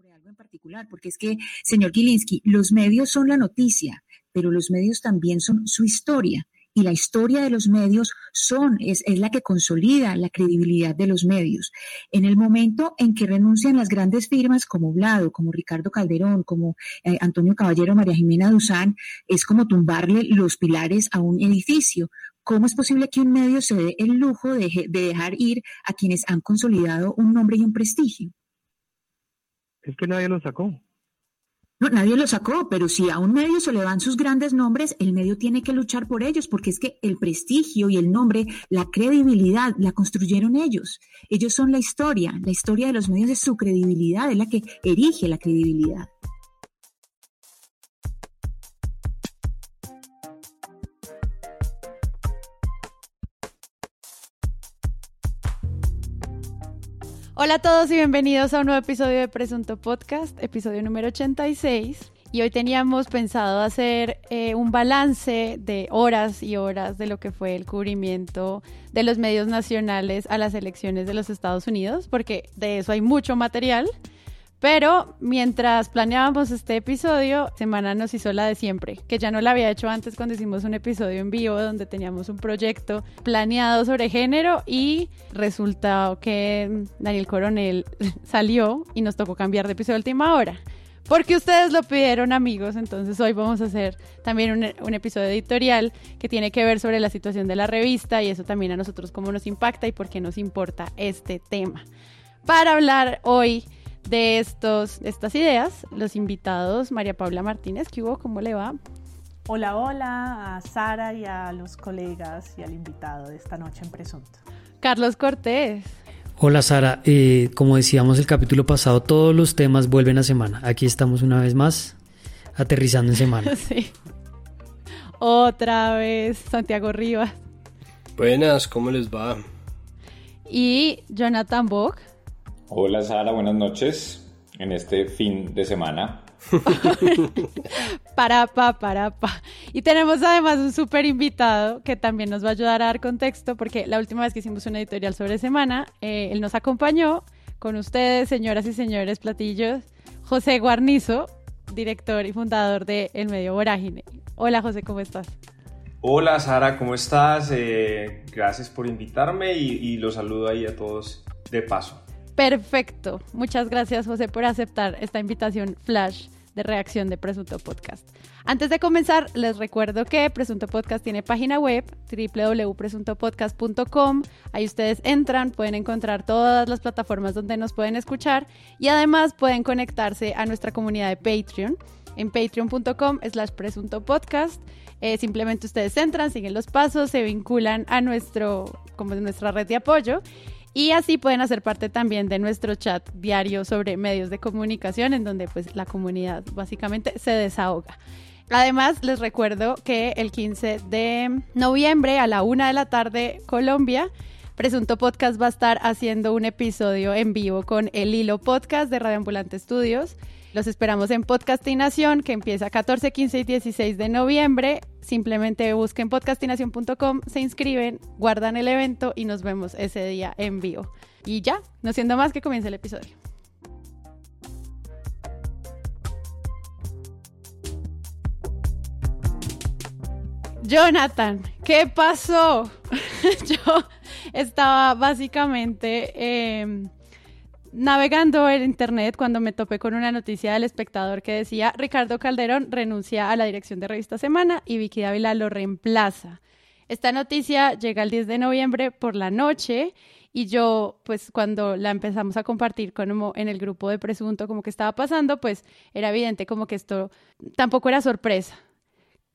sobre algo en particular, porque es que, señor Gilinski, los medios son la noticia, pero los medios también son su historia y la historia de los medios son, es, es, la que consolida la credibilidad de los medios. En el momento en que renuncian las grandes firmas como Blado, como Ricardo Calderón, como eh, Antonio Caballero, María Jimena Duzán, es como tumbarle los pilares a un edificio. ¿Cómo es posible que un medio se dé el lujo de, de dejar ir a quienes han consolidado un nombre y un prestigio? Es que nadie lo sacó. No, nadie lo sacó, pero si a un medio se le van sus grandes nombres, el medio tiene que luchar por ellos, porque es que el prestigio y el nombre, la credibilidad, la construyeron ellos. Ellos son la historia. La historia de los medios es su credibilidad, es la que erige la credibilidad. Hola a todos y bienvenidos a un nuevo episodio de Presunto Podcast, episodio número 86. Y hoy teníamos pensado hacer eh, un balance de horas y horas de lo que fue el cubrimiento de los medios nacionales a las elecciones de los Estados Unidos, porque de eso hay mucho material. Pero mientras planeábamos este episodio, Semana nos hizo la de siempre, que ya no la había hecho antes cuando hicimos un episodio en vivo donde teníamos un proyecto planeado sobre género y resultó que Daniel Coronel salió y nos tocó cambiar de episodio a última hora. Porque ustedes lo pidieron amigos, entonces hoy vamos a hacer también un, un, episodio editorial que tiene que ver sobre la situación de la revista y eso también a nosotros cómo nos impacta y por qué nos importa este tema. Para hablar hoy de estos, estas ideas, los invitados, María Paula Martínez, ¿qué hubo? ¿Cómo le va? Hola, hola a Sara y a los colegas y al invitado de esta noche en Presunto. Carlos Cortés. Hola Sara, eh, como decíamos el capítulo pasado, todos los temas vuelven a semana. Aquí estamos una vez más, aterrizando en semana. sí. Otra vez, Santiago Rivas. Buenas, ¿cómo les va? Y Jonathan Bock. Hola Sara, buenas noches en este fin de semana. para pa, para pa. Y tenemos además un súper invitado que también nos va a ayudar a dar contexto, porque la última vez que hicimos una editorial sobre semana, eh, él nos acompañó con ustedes, señoras y señores platillos, José Guarnizo, director y fundador de El Medio Vorágine. Hola José, ¿cómo estás? Hola Sara, ¿cómo estás? Eh, gracias por invitarme y, y los saludo ahí a todos de paso. Perfecto. Muchas gracias, José, por aceptar esta invitación flash de reacción de Presunto Podcast. Antes de comenzar, les recuerdo que Presunto Podcast tiene página web www.presuntopodcast.com. Ahí ustedes entran, pueden encontrar todas las plataformas donde nos pueden escuchar y además pueden conectarse a nuestra comunidad de Patreon en patreon.com slash presunto podcast. Eh, simplemente ustedes entran, siguen los pasos, se vinculan a nuestro, como nuestra red de apoyo y así pueden hacer parte también de nuestro chat diario sobre medios de comunicación, en donde pues la comunidad básicamente se desahoga. Además, les recuerdo que el 15 de noviembre a la una de la tarde, Colombia, Presunto Podcast va a estar haciendo un episodio en vivo con el Hilo Podcast de Radio Ambulante Estudios. Los esperamos en Podcastinación, que empieza 14, 15 y 16 de noviembre. Simplemente busquen podcastinación.com, se inscriben, guardan el evento y nos vemos ese día en vivo. Y ya, no siendo más que comience el episodio. Jonathan, ¿qué pasó? Yo estaba básicamente... Eh, navegando en internet cuando me topé con una noticia del espectador que decía Ricardo Calderón renuncia a la dirección de Revista Semana y Vicky Dávila lo reemplaza. Esta noticia llega el 10 de noviembre por la noche y yo, pues cuando la empezamos a compartir en el grupo de presunto como que estaba pasando, pues era evidente como que esto tampoco era sorpresa.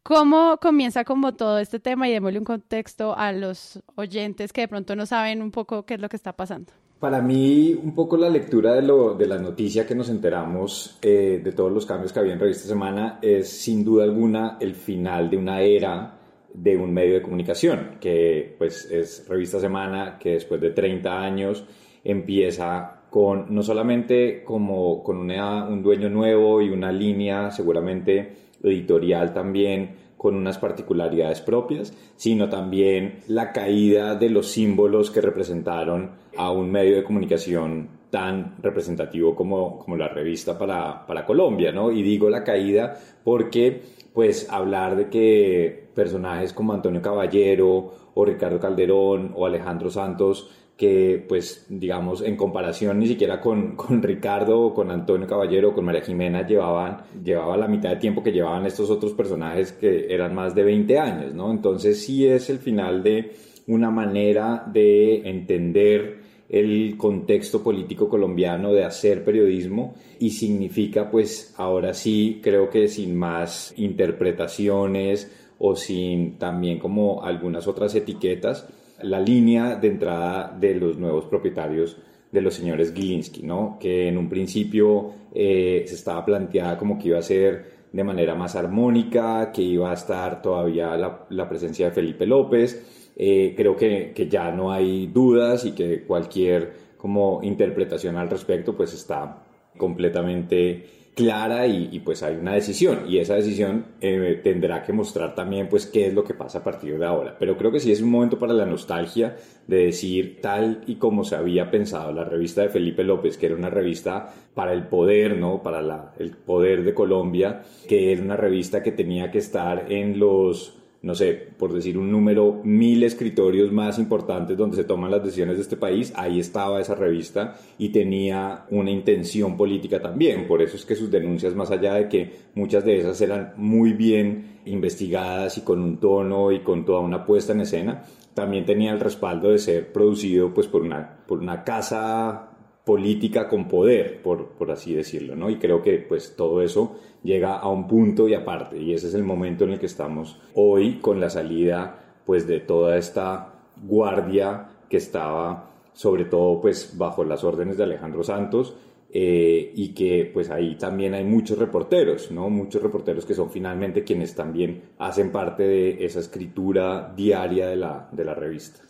¿Cómo comienza como todo este tema y démosle un contexto a los oyentes que de pronto no saben un poco qué es lo que está pasando? Para mí, un poco la lectura de, lo, de la noticia que nos enteramos eh, de todos los cambios que había en Revista Semana es sin duda alguna el final de una era de un medio de comunicación, que pues es Revista Semana, que después de 30 años empieza con no solamente como con un dueño nuevo y una línea seguramente editorial también con unas particularidades propias, sino también la caída de los símbolos que representaron a un medio de comunicación tan representativo como, como la revista para, para Colombia, ¿no? Y digo la caída porque, pues, hablar de que personajes como Antonio Caballero o Ricardo Calderón o Alejandro Santos que pues digamos en comparación ni siquiera con, con Ricardo o con Antonio Caballero o con María Jimena llevaban llevaba la mitad de tiempo que llevaban estos otros personajes que eran más de 20 años, ¿no? Entonces sí es el final de una manera de entender el contexto político colombiano de hacer periodismo y significa pues ahora sí creo que sin más interpretaciones o sin también como algunas otras etiquetas la línea de entrada de los nuevos propietarios de los señores Gilinski, ¿no? que en un principio eh, se estaba planteada como que iba a ser de manera más armónica, que iba a estar todavía la, presencia de Felipe López. Eh, creo que, que, ya no hay dudas y que cualquier como interpretación al respecto pues está completamente clara y, pues hay una decisión y esa decisión eh, tendrá que mostrar también pues qué es lo que pasa a partir de ahora. Pero creo que sí es un momento para la nostalgia de decir tal y como se había pensado la revista de Felipe López, que era una revista para el poder, ¿no? Para la, el poder de Colombia, que era una revista que tenía que estar en los no sé, por decir un número, mil escritorios más importantes donde se toman las decisiones de este país, ahí estaba esa revista y tenía una intención política también. Por eso es que sus denuncias, más allá de que muchas de esas eran muy bien investigadas y con un tono y con toda una puesta en escena, también tenía el respaldo de ser producido pues por una, por una casa política con poder, por, por, así decirlo, ¿no? Y creo que pues todo eso llega a un punto y aparte, y ese es el momento en el que estamos hoy con la salida pues de toda esta guardia que estaba sobre todo pues bajo las órdenes de Alejandro Santos eh, y que pues ahí también hay muchos reporteros, ¿no? Muchos reporteros que son finalmente quienes también hacen parte de esa escritura diaria de la, de la revista.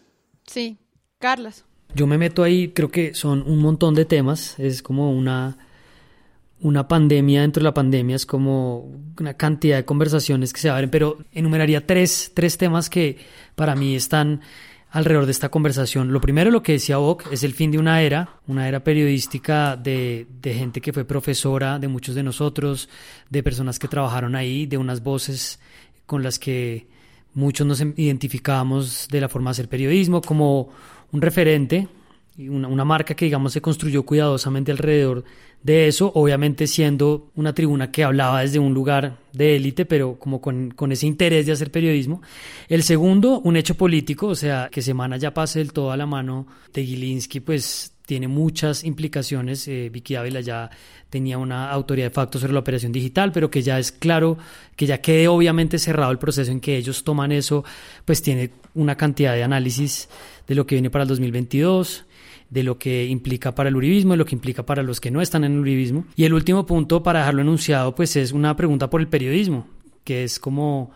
Sí, Carlos. Yo me meto ahí, creo que son un montón de temas, es como una, una pandemia dentro de la pandemia, es como una cantidad de conversaciones que se abren, pero enumeraría tres, tres temas que para mí están alrededor de esta conversación. Lo primero, lo que decía Bock, es el fin de una era, una era periodística de, de, gente que fue profesora, de muchos de nosotros, de personas que trabajaron ahí, de unas voces con las que muchos nos identificábamos de la forma de hacer periodismo, como un referente, una, una marca que digamos se construyó cuidadosamente alrededor de eso, obviamente siendo una tribuna que hablaba desde un lugar de élite, pero como con, con, ese interés de hacer periodismo. El segundo, un hecho político, o sea, que Semana ya pase del todo a la mano de Gilinski, pues tiene muchas implicaciones. Eh, Vicky Ávila ya tenía una autoridad de facto sobre la operación digital, pero que ya es claro, que ya quede obviamente cerrado el proceso en que ellos toman eso, pues tiene una cantidad de análisis de lo que viene para el 2022 de lo que implica para el uribismo, de lo que implica para los que no están en el uribismo. Y el último punto, para dejarlo enunciado, pues es una pregunta por el periodismo, que es como,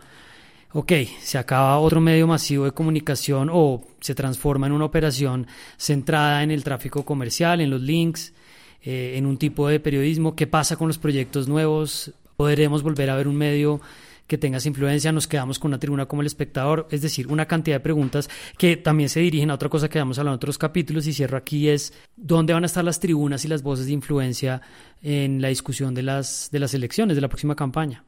ok, se acaba otro medio masivo de comunicación o se transforma en una operación centrada en el tráfico comercial, en los links, eh, en un tipo de periodismo, ¿qué pasa con los proyectos nuevos? ¿Podremos volver a ver un medio que tengas influencia, nos quedamos con una tribuna como el espectador, es decir, una cantidad de preguntas que también se dirigen a otra cosa que vamos a hablar en otros capítulos y cierro aquí es dónde van a estar las tribunas y las voces de influencia en la discusión de las, de las elecciones de la próxima campaña.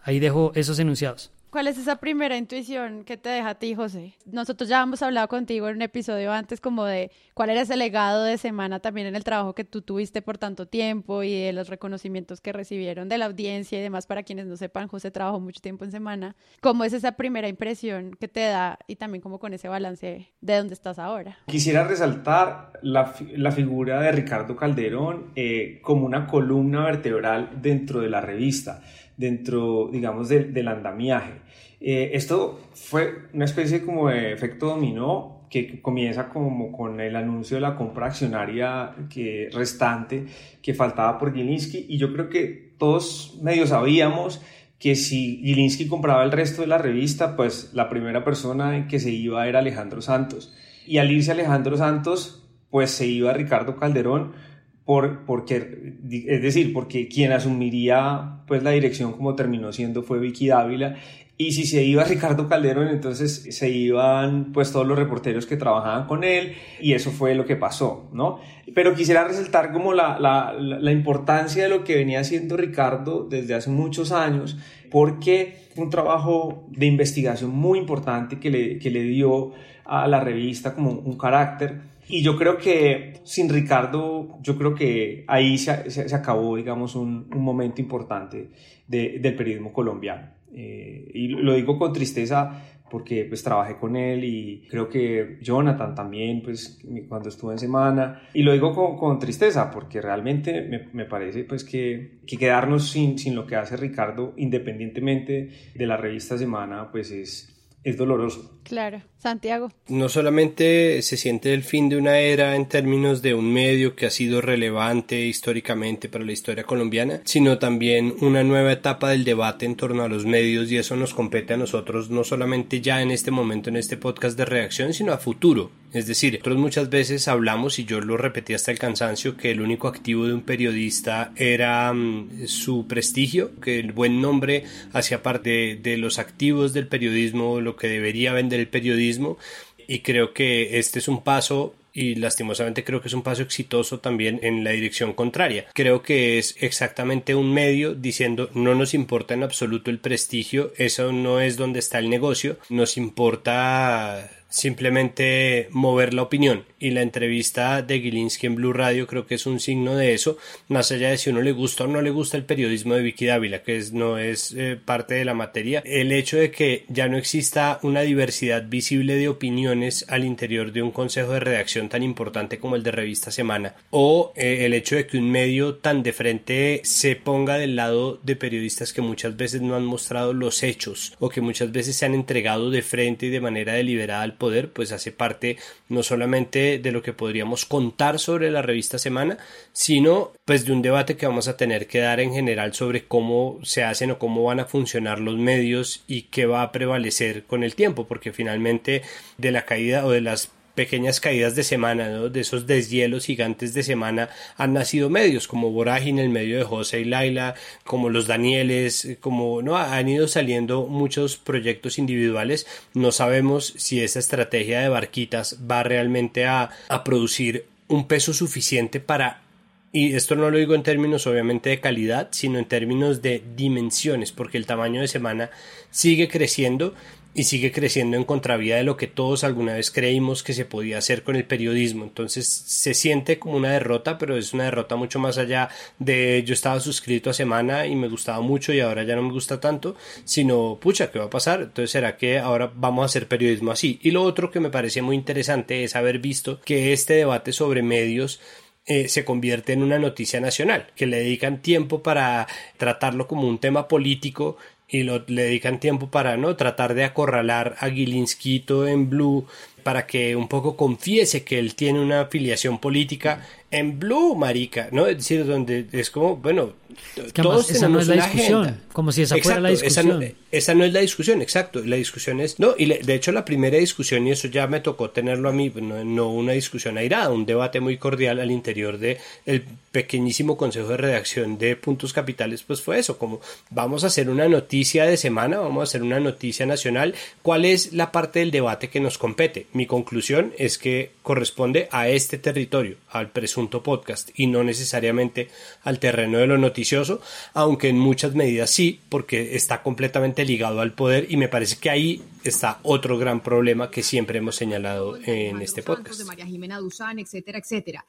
Ahí dejo esos enunciados. ¿Cuál es esa primera intuición que te deja a ti, José? Nosotros ya hemos hablado contigo en un episodio antes como de cuál era ese legado de semana también en el trabajo que tú tuviste por tanto tiempo y de los reconocimientos que recibieron de la audiencia y demás. Para quienes no sepan, José trabajó mucho tiempo en semana. ¿Cómo es esa primera impresión que te da y también como con ese balance de dónde estás ahora? Quisiera resaltar la, la figura de Ricardo Calderón eh, como una columna vertebral dentro de la revista dentro, digamos, del andamiaje. Eh, esto fue una especie como de efecto dominó que comienza como con el anuncio de la compra accionaria que, restante que faltaba por Gilinski y yo creo que todos medio sabíamos que si Gilinski compraba el resto de la revista, pues la primera persona que se iba era Alejandro Santos. Y al irse Alejandro Santos, pues se iba Ricardo Calderón, por, porque, es decir, porque quien asumiría pues la dirección como terminó siendo fue Vicky Dávila y si se iba Ricardo Calderón, entonces se iban pues todos los reporteros que trabajaban con él y eso fue lo que pasó, ¿no? Pero quisiera resaltar como la, la, la importancia de lo que venía haciendo Ricardo desde hace muchos años, porque fue un trabajo de investigación muy importante que le, que le dio a la revista como un carácter. Y yo creo que sin Ricardo, yo creo que ahí se, se, acabó, digamos, un, un momento importante de, del periodismo colombiano. Eh, y lo digo con tristeza porque pues trabajé con él y creo que Jonathan también, pues cuando estuvo en semana, y lo digo con, con tristeza porque realmente me, me, parece pues que, que quedarnos sin, sin lo que hace Ricardo, independientemente de la revista Semana, pues es, es doloroso. Claro, Santiago. No solamente se siente el fin de una era en términos de un medio que ha sido relevante históricamente para la historia colombiana, sino también una nueva etapa del debate en torno a los medios y eso nos compete a nosotros no solamente ya en este momento en este podcast de reacción, sino a futuro. Es decir, nosotros muchas veces hablamos y yo lo repetí hasta el cansancio que el único activo de un periodista era um, su prestigio, que el buen nombre hacía parte de, los activos del periodismo, lo que debería vender del periodismo y creo que este es un paso y lastimosamente creo que es un paso exitoso también en la dirección contraria. Creo que es exactamente un medio diciendo no nos importa en absoluto el prestigio, eso no es donde está el negocio, nos importa simplemente mover la opinión. Y la entrevista de Gilinski en Blue Radio creo que es un signo de eso, más allá de si uno le gusta o no le gusta el periodismo de Vicky Dávila, que no es eh, parte de la materia, el hecho de que ya no exista una diversidad visible de opiniones al interior de un consejo de redacción tan importante como el de Revista Semana, o eh, el hecho de que un medio tan de frente se ponga del lado de periodistas que muchas veces no han mostrado los hechos o que muchas veces se han entregado de frente y de manera deliberada al poder, pues hace parte no solamente de, lo que podríamos contar sobre la revista Semana, sino pues de un debate que vamos a tener que dar en general sobre cómo se hacen o cómo van a funcionar los medios y qué va a prevalecer con el tiempo, porque finalmente de la caída o de las pequeñas caídas de semana, de esos deshielos gigantes de semana, han nacido medios como Vorágine, el medio de José y Laila, como los Danieles, como no han ido saliendo muchos proyectos individuales. No sabemos si esa estrategia de barquitas va realmente a, a producir un peso suficiente para y esto no lo digo en términos obviamente de calidad, sino en términos de dimensiones, porque el tamaño de semana sigue creciendo y sigue creciendo en contravía de lo que todos alguna vez creímos que se podía hacer con el periodismo. Entonces se siente como una derrota, pero es una derrota mucho más allá de yo estaba suscrito a semana y me gustaba mucho y ahora ya no me gusta tanto, sino pucha, ¿qué va a pasar? Entonces será que ahora vamos a hacer periodismo así. Y lo otro que me parece muy interesante es haber visto que este debate sobre medios eh, se convierte en una noticia nacional, que le dedican tiempo para tratarlo como un tema político y lo, le dedican tiempo para no tratar de acorralar a Gilinskito en Blue para que un poco confiese que él tiene una afiliación política en Blue, marica, ¿no? Es decir, donde es como, bueno, todos esa no es la discusión, como si esa fuera la discusión. Esa no, es la discusión, exacto. La discusión es, no, y de hecho la primera discusión, y eso ya me tocó tenerlo a mí, no, una discusión airada, un debate muy cordial al interior de el pequeñísimo consejo de redacción de Puntos Capitales, pues fue eso, como vamos a hacer una noticia de semana, vamos a hacer una noticia nacional, ¿cuál es la parte del debate que nos compete? Mi conclusión es que corresponde a este territorio, al presunto podcast, y no necesariamente al terreno de lo noticioso, aunque en muchas medidas sí, porque está completamente ligado al poder y me parece que ahí está otro gran problema que siempre hemos señalado en este podcast. De María Jimena Duzán, etcétera, etcétera.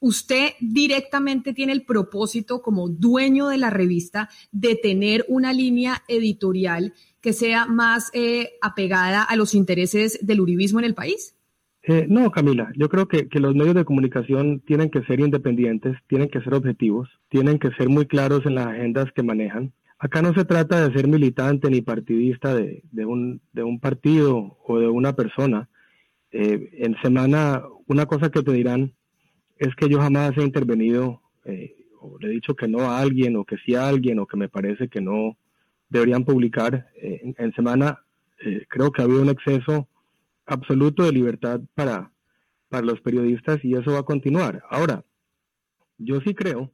Usted directamente tiene el propósito como dueño de la revista de tener una línea editorial que sea más eh, apegada a los intereses del uribismo en el país? Eh, no, Camila, yo creo que, los medios de comunicación tienen que ser independientes, tienen que ser objetivos, tienen que ser muy claros en las agendas que manejan. Acá no se trata de ser militante ni partidista de, un, partido o de una persona. Eh, en semana, una cosa que te dirán es que yo jamás he intervenido o le he dicho que no a alguien o que sí a alguien o que me parece que no, deberían publicar. Eh, en, semana eh, creo que ha habido un exceso absoluto de libertad para, para los periodistas y eso va a continuar. Ahora, yo sí creo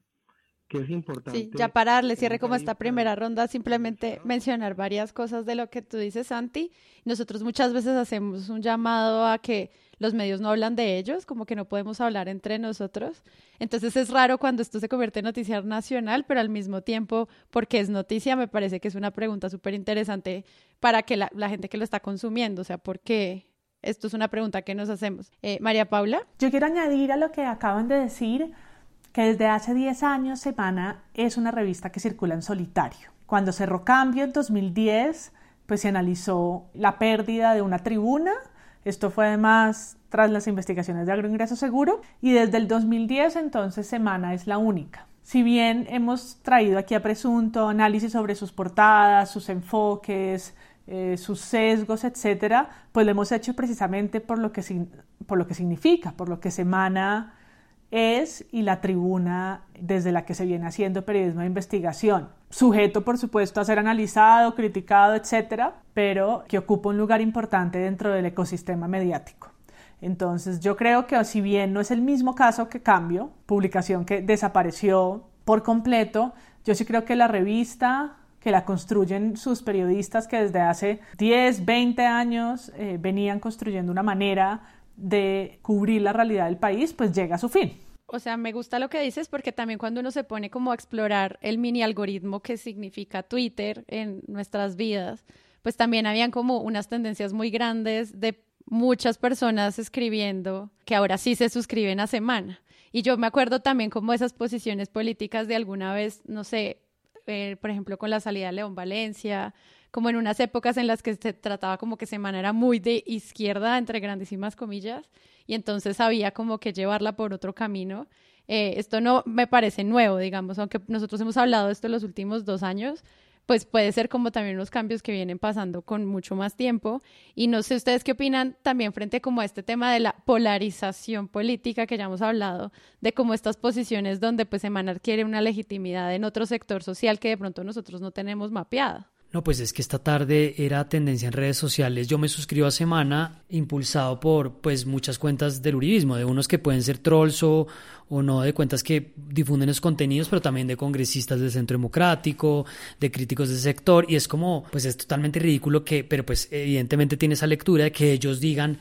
que es importante. Sí, ya para darle cierre como esta primera ronda, simplemente mencionar varias cosas de lo que tú dices, Santi. Nosotros muchas veces hacemos un llamado a que los medios no hablan de ellos, como que no podemos hablar entre nosotros. Entonces es raro cuando esto se convierte en noticia nacional, pero al mismo tiempo, porque es noticia, me parece que es una pregunta súper interesante para que la, gente que lo está consumiendo, o sea, ¿por qué? Esto es una pregunta que nos hacemos. Eh, María Paula. Yo quiero añadir a lo que acaban de decir que desde hace 10 años Semana es una revista que circula en solitario. Cuando cerró Cambio en 2010, pues se analizó la pérdida de una tribuna. Esto fue además tras las investigaciones de Agroingreso Seguro y desde el 2010 entonces Semana es la única. Si bien hemos traído aquí a Presunto análisis sobre sus portadas, sus enfoques, eh, sus sesgos, etcétera, pues lo hemos hecho precisamente por lo que, por lo que significa, por lo que Semana es y la tribuna desde la que se viene haciendo periodismo de investigación. Sujeto, por supuesto, a ser analizado, criticado, etcétera, pero que ocupa un lugar importante dentro del ecosistema mediático. Entonces, yo creo que si bien no es el mismo caso que Cambio, publicación que desapareció por completo, yo sí creo que la revista que la construyen sus periodistas que desde hace 10, 20 años eh, venían construyendo una manera de cubrir la realidad del país, pues llega a su fin. O sea, me gusta lo que dices porque también cuando uno se pone como a explorar el mini algoritmo que significa Twitter en nuestras vidas, pues también habían como unas tendencias muy grandes de muchas personas escribiendo que ahora sí se suscriben a semana. Y yo me acuerdo también como esas posiciones políticas de alguna vez, no sé, por ejemplo, con la salida de León Valencia, como en unas épocas en las que se trataba como que Semana era muy de izquierda, entre grandísimas comillas, y entonces había como que llevarla por otro camino. Eh, esto no me parece nuevo, digamos, aunque nosotros hemos hablado de esto en los últimos dos años, pues puede ser como también unos cambios que vienen pasando con mucho más tiempo. Y no sé ustedes qué opinan también frente como a este tema de la polarización política que ya hemos hablado, de cómo estas posiciones donde pues Semana adquiere una legitimidad en otro sector social que de pronto nosotros no tenemos mapeada. No, pues es que esta tarde era tendencia en redes sociales. Yo me suscribo a Semana impulsado por pues muchas cuentas del uribismo, de unos que pueden ser trolls o, o no, de cuentas que difunden los contenidos, pero también de congresistas del Centro Democrático, de críticos del sector, y es como, pues es totalmente ridículo que, pero pues evidentemente tiene esa lectura de que ellos digan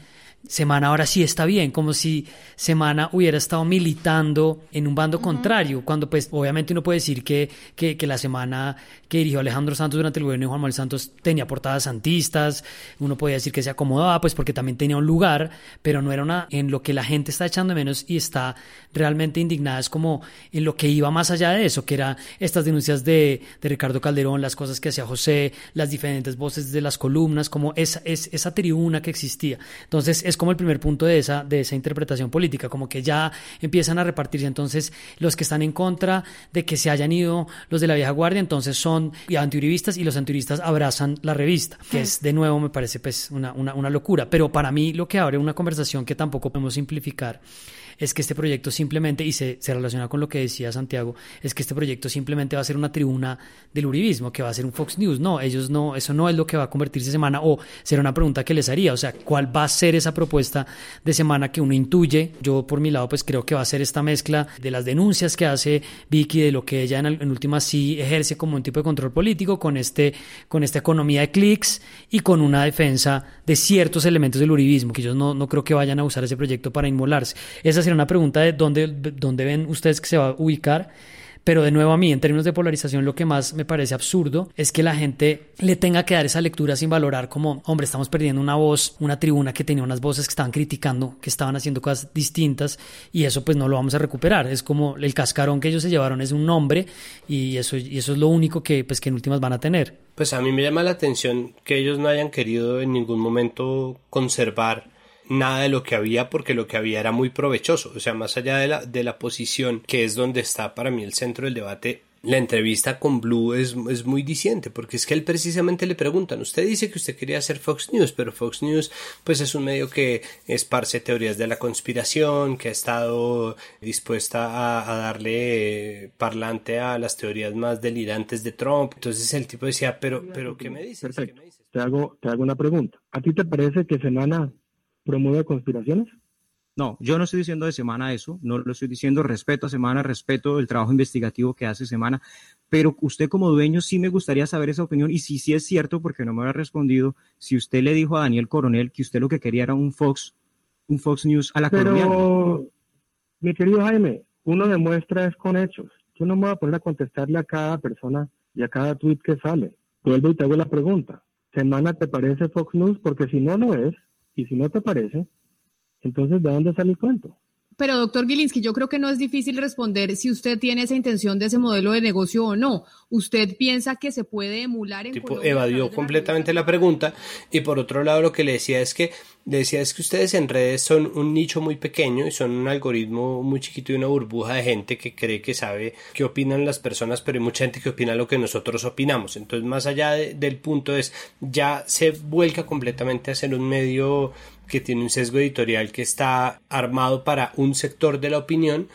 Semana ahora sí está bien, como si Semana hubiera estado militando en un bando contrario, cuando pues obviamente uno puede decir que, que, que, la Semana que dirigió Alejandro Santos durante el gobierno de Juan Manuel Santos tenía portadas santistas, uno podía decir que se acomodaba pues porque también tenía un lugar, pero no era una en lo que la gente está echando de menos y está realmente indignada, es como en lo que iba más allá de eso, que eran estas denuncias de, de Ricardo Calderón, las cosas que hacía José, las diferentes voces de las columnas, como esa, es, esa tribuna que existía. Entonces es como el primer punto de esa, de esa interpretación política, como que ya empiezan a repartirse. Entonces los que están en contra de que se hayan ido los de la vieja guardia, entonces son antiuribistas y los antiuribistas abrazan la revista, que es de nuevo me parece pues una, una, una locura, pero para mí lo que abre una conversación que tampoco podemos simplificar es que este proyecto simplemente, y se, se, relaciona con lo que decía Santiago, es que este proyecto simplemente va a ser una tribuna del uribismo, que va a ser un Fox News. No, ellos no, eso no es lo que va a convertirse semana, o será una pregunta que les haría, o sea, ¿cuál va a ser esa propuesta de semana que uno intuye? Yo por mi lado, pues creo que va a ser esta mezcla de las denuncias que hace Vicky, de lo que ella en, en última sí ejerce como un tipo de control político, con, este, con esta economía de clics y con una defensa de ciertos elementos del uribismo, que ellos no, no creo que vayan a usar ese proyecto para inmolarse. Esas sería una pregunta de dónde, dónde ven ustedes que se va a ubicar. Pero de nuevo a mí, en términos de polarización, lo que más me parece absurdo es que la gente le tenga que dar esa lectura sin valorar como, hombre, estamos perdiendo una voz, una tribuna que tenía unas voces que estaban criticando, que estaban haciendo cosas distintas y eso pues no lo vamos a recuperar. Es como el cascarón que ellos se llevaron es un nombre y eso, y eso es lo único que pues que en últimas van a tener. Pues a mí me llama la atención que ellos no hayan querido en ningún momento conservar nada de lo que había porque lo que había era muy provechoso. O sea, más allá de la, de la posición que es donde está para mí el centro del debate, la entrevista con Blue es, es, muy diciente, porque es que él precisamente le preguntan, usted dice que usted quería hacer Fox News, pero Fox News pues es un medio que esparce teorías de la conspiración, que ha estado dispuesta a, darle parlante a las teorías más delirantes de Trump. Entonces el tipo decía, pero, pero ¿qué me dices? Perfecto. Te hago, te hago una pregunta. ¿A ti te parece que Semana promueve conspiraciones? No, yo no estoy diciendo de Semana eso, no lo estoy diciendo, respeto a Semana, respeto el trabajo investigativo que hace Semana, pero usted como dueño sí me gustaría saber esa opinión y si sí es cierto, porque no me ha respondido, si usted le dijo a Daniel Coronel que usted lo que quería era un Fox, un Fox News a la pero, Mi querido Jaime, uno demuestra es con hechos. Yo no me voy a poner a contestarle a cada persona y a cada tweet que sale. Vuelvo y te hago la pregunta. ¿Semana te parece Fox News? Porque si no lo es, y si no te parece, entonces, ¿de dónde sale el cuento? Pero, doctor Gilinski, yo creo que no es difícil responder si usted tiene esa intención de ese modelo de negocio o no. ¿Usted piensa que se puede emular en tipo, evadió completamente la pregunta. Y por otro lado, lo que le decía es que decía es que ustedes en redes son un nicho muy pequeño y son un algoritmo muy chiquito y una burbuja de gente que cree que sabe qué opinan las personas, pero hay mucha gente que opina lo que nosotros opinamos. Entonces, más allá del punto es, ya se vuelca completamente a ser un medio que tiene un sesgo editorial que está armado para un sector de la opinión,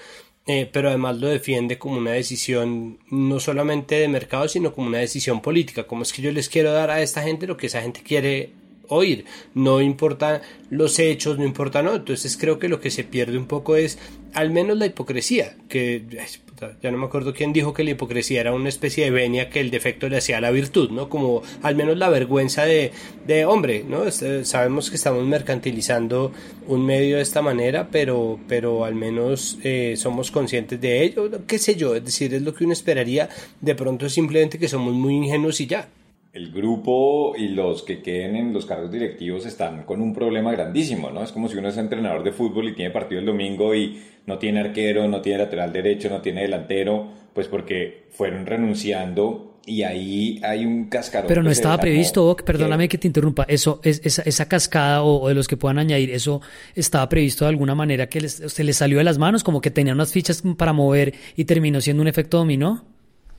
eh, pero además lo defiende como una decisión no solamente de mercado, sino como una decisión política. Como es que yo les quiero dar a esta gente lo que esa gente quiere oír, no importa los hechos, no importa, no. Entonces creo que lo que se pierde un poco es al menos la hipocresía, que ya no me acuerdo quién dijo que la hipocresía era una especie de venia que el defecto le hacía la virtud, ¿no? Como al menos la vergüenza de, de hombre, ¿no? Este, sabemos que estamos mercantilizando un medio de esta manera, pero, pero al menos eh, somos conscientes de ello, qué sé yo, es decir, es lo que uno esperaría, de pronto simplemente que somos muy ingenuos y ya el grupo y los que queden en los cargos directivos están con un problema grandísimo, ¿no? Es como si uno es entrenador de fútbol y tiene partido el domingo y no tiene arquero, no tiene lateral derecho, no tiene delantero, pues porque fueron renunciando y ahí hay un cascarón. Pero no estaba previsto, perdóname que te interrumpa, eso, es, esa, esa cascada o, de los que puedan añadir, eso estaba previsto de alguna manera que se les salió de las manos, como que tenían unas fichas para mover y terminó siendo un efecto dominó.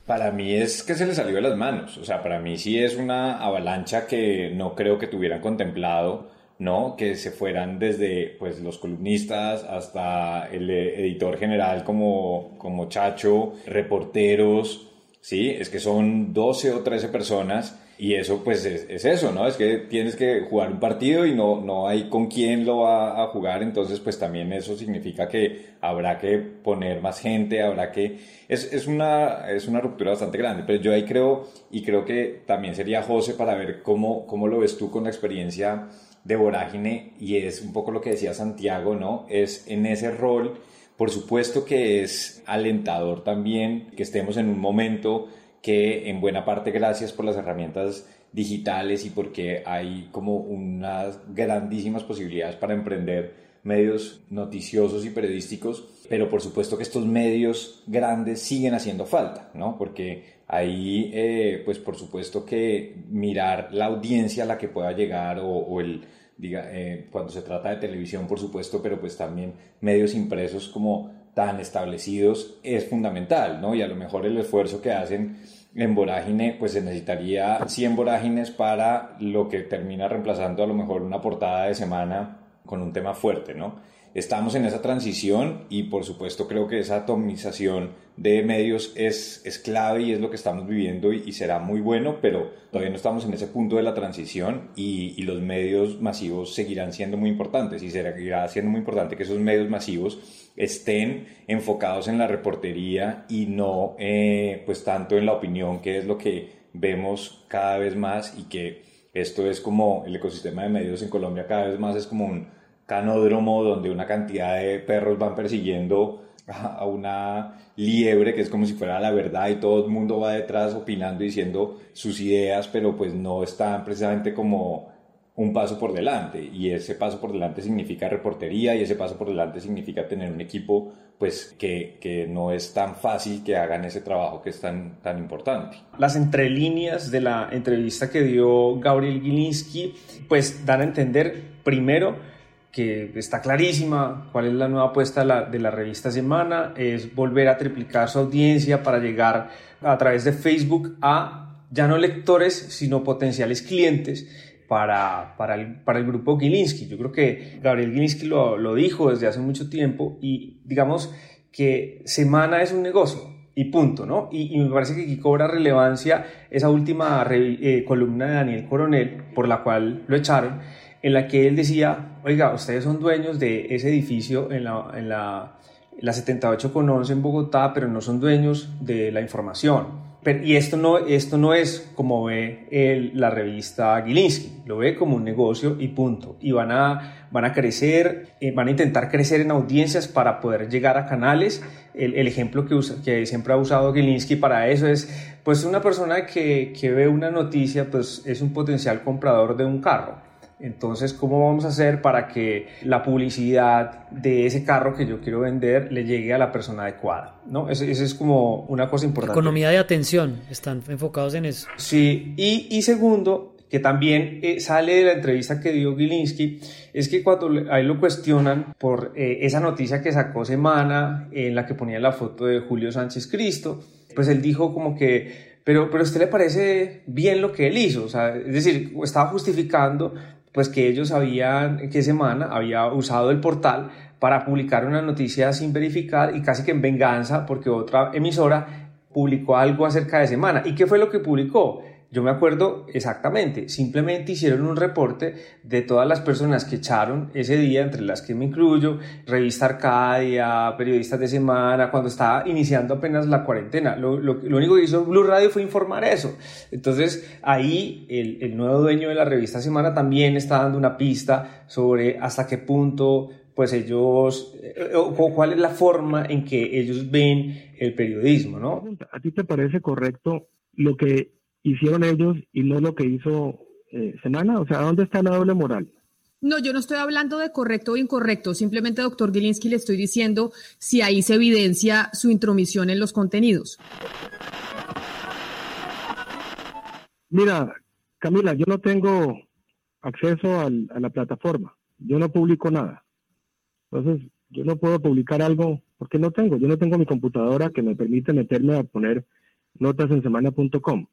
Para mí es que se le salió de las manos. O sea, para mí sí es una avalancha que no creo que tuvieran contemplado, ¿no? Que se fueran desde pues los columnistas hasta el editor general como, como Chacho, reporteros, ¿sí? Es que son 12 o 13 personas y eso pues es, eso, ¿no? Es que tienes que jugar un partido y no, no hay con quién lo va a jugar, entonces pues también eso significa que habrá que poner más gente, habrá que... Es, es, una, es una ruptura bastante grande, pero yo ahí creo, y creo que también sería José para ver cómo, cómo lo ves tú con la experiencia de Vorágine, y es un poco lo que decía Santiago, ¿no? Es en ese rol, por supuesto que es alentador también que estemos en un momento que en buena parte gracias por las herramientas digitales y porque hay como unas grandísimas posibilidades para emprender medios noticiosos y periodísticos, pero por supuesto que estos medios grandes siguen haciendo falta, ¿no? Porque ahí, eh, pues por supuesto que mirar la audiencia a la que pueda llegar o, el, diga, eh, cuando se trata de televisión, por supuesto, pero pues también medios impresos como tan establecidos es fundamental, ¿no? Y a lo mejor el esfuerzo que hacen en vorágine, pues se necesitaría 100 vorágines para lo que termina reemplazando a lo mejor una portada de semana con un tema fuerte, ¿no? Estamos en esa transición y por supuesto creo que esa atomización de medios es, es clave y es lo que estamos viviendo y, será muy bueno, pero todavía no estamos en ese punto de la transición y, y, los medios masivos seguirán siendo muy importantes y seguirá siendo muy importante que esos medios masivos estén enfocados en la reportería y no eh, pues tanto en la opinión, que es lo que vemos cada vez más y que esto es como el ecosistema de medios en Colombia cada vez más es como un canódromo donde una cantidad de perros van persiguiendo a una liebre que es como si fuera la verdad y todo el mundo va detrás opinando y diciendo sus ideas, pero pues no están precisamente como un paso por delante y ese paso por delante significa reportería y ese paso por delante significa tener un equipo pues que, que, no es tan fácil que hagan ese trabajo que es tan, tan importante. Las entrelíneas de la entrevista que dio Gabriel Gilinski pues dan a entender primero que está clarísima cuál es la nueva apuesta de la, de la revista Semana, es volver a triplicar su audiencia para llegar a través de Facebook a ya no lectores, sino potenciales clientes para, para, el, para el grupo Gilinski. Yo creo que Gabriel Gilinski lo, lo dijo desde hace mucho tiempo y digamos que Semana es un negocio y punto, ¿no? Y, me parece que aquí cobra relevancia esa última eh, columna de Daniel Coronel, por la cual lo echaron, en la que él decía, oiga, ustedes son dueños de ese edificio en la, en la, la 78 con 11 en Bogotá, pero no son dueños de la información y esto no, esto no es como ve la revista Gilinski, lo ve como un negocio y punto. Y van a, van a crecer, eh, van a intentar crecer en audiencias para poder llegar a canales. El, ejemplo que siempre ha usado Gilinski para eso es, pues una persona que, que ve una noticia, pues es un potencial comprador de un carro entonces, ¿cómo vamos a hacer para que la publicidad de ese carro que yo quiero vender le llegue a la persona adecuada? ¿no? Eso, es como una cosa importante. Economía de atención, están enfocados en eso. Sí, y, y segundo, que también eh, sale de la entrevista que dio Gilinski, es que cuando ahí lo cuestionan por eh, esa noticia que sacó Semana, en la que ponía la foto de Julio Sánchez Cristo, pues él dijo como que pero, pero a usted le parece bien lo que él hizo, o sea, es decir, estaba justificando pues que ellos habían, que Semana había usado el portal para publicar una noticia sin verificar y casi que en venganza porque otra emisora publicó algo acerca de Semana. ¿Y qué fue lo que publicó? Yo me acuerdo exactamente, simplemente hicieron un reporte de todas las personas que echaron ese día, entre las que me incluyo, Revista Arcadia, periodistas de semana, cuando estaba iniciando apenas la cuarentena. Lo, único que hizo Blue Radio fue informar eso. Entonces ahí el, el nuevo dueño de la revista Semana también está dando una pista sobre hasta qué punto pues ellos, eh, o cuál es la forma en que ellos ven el periodismo, ¿no? ¿A ti te parece correcto lo que hicieron ellos y no lo que hizo eh, Semana? O sea, ¿dónde está la doble moral? No, yo no estoy hablando de correcto o incorrecto, simplemente, doctor Gilinski, le estoy diciendo si ahí se evidencia su intromisión en los contenidos. Mira, Camila, yo no tengo acceso al, a la plataforma, yo no publico nada. Entonces, yo no puedo publicar algo porque no tengo, yo no tengo mi computadora que me permite meterme a poner notas en semana.com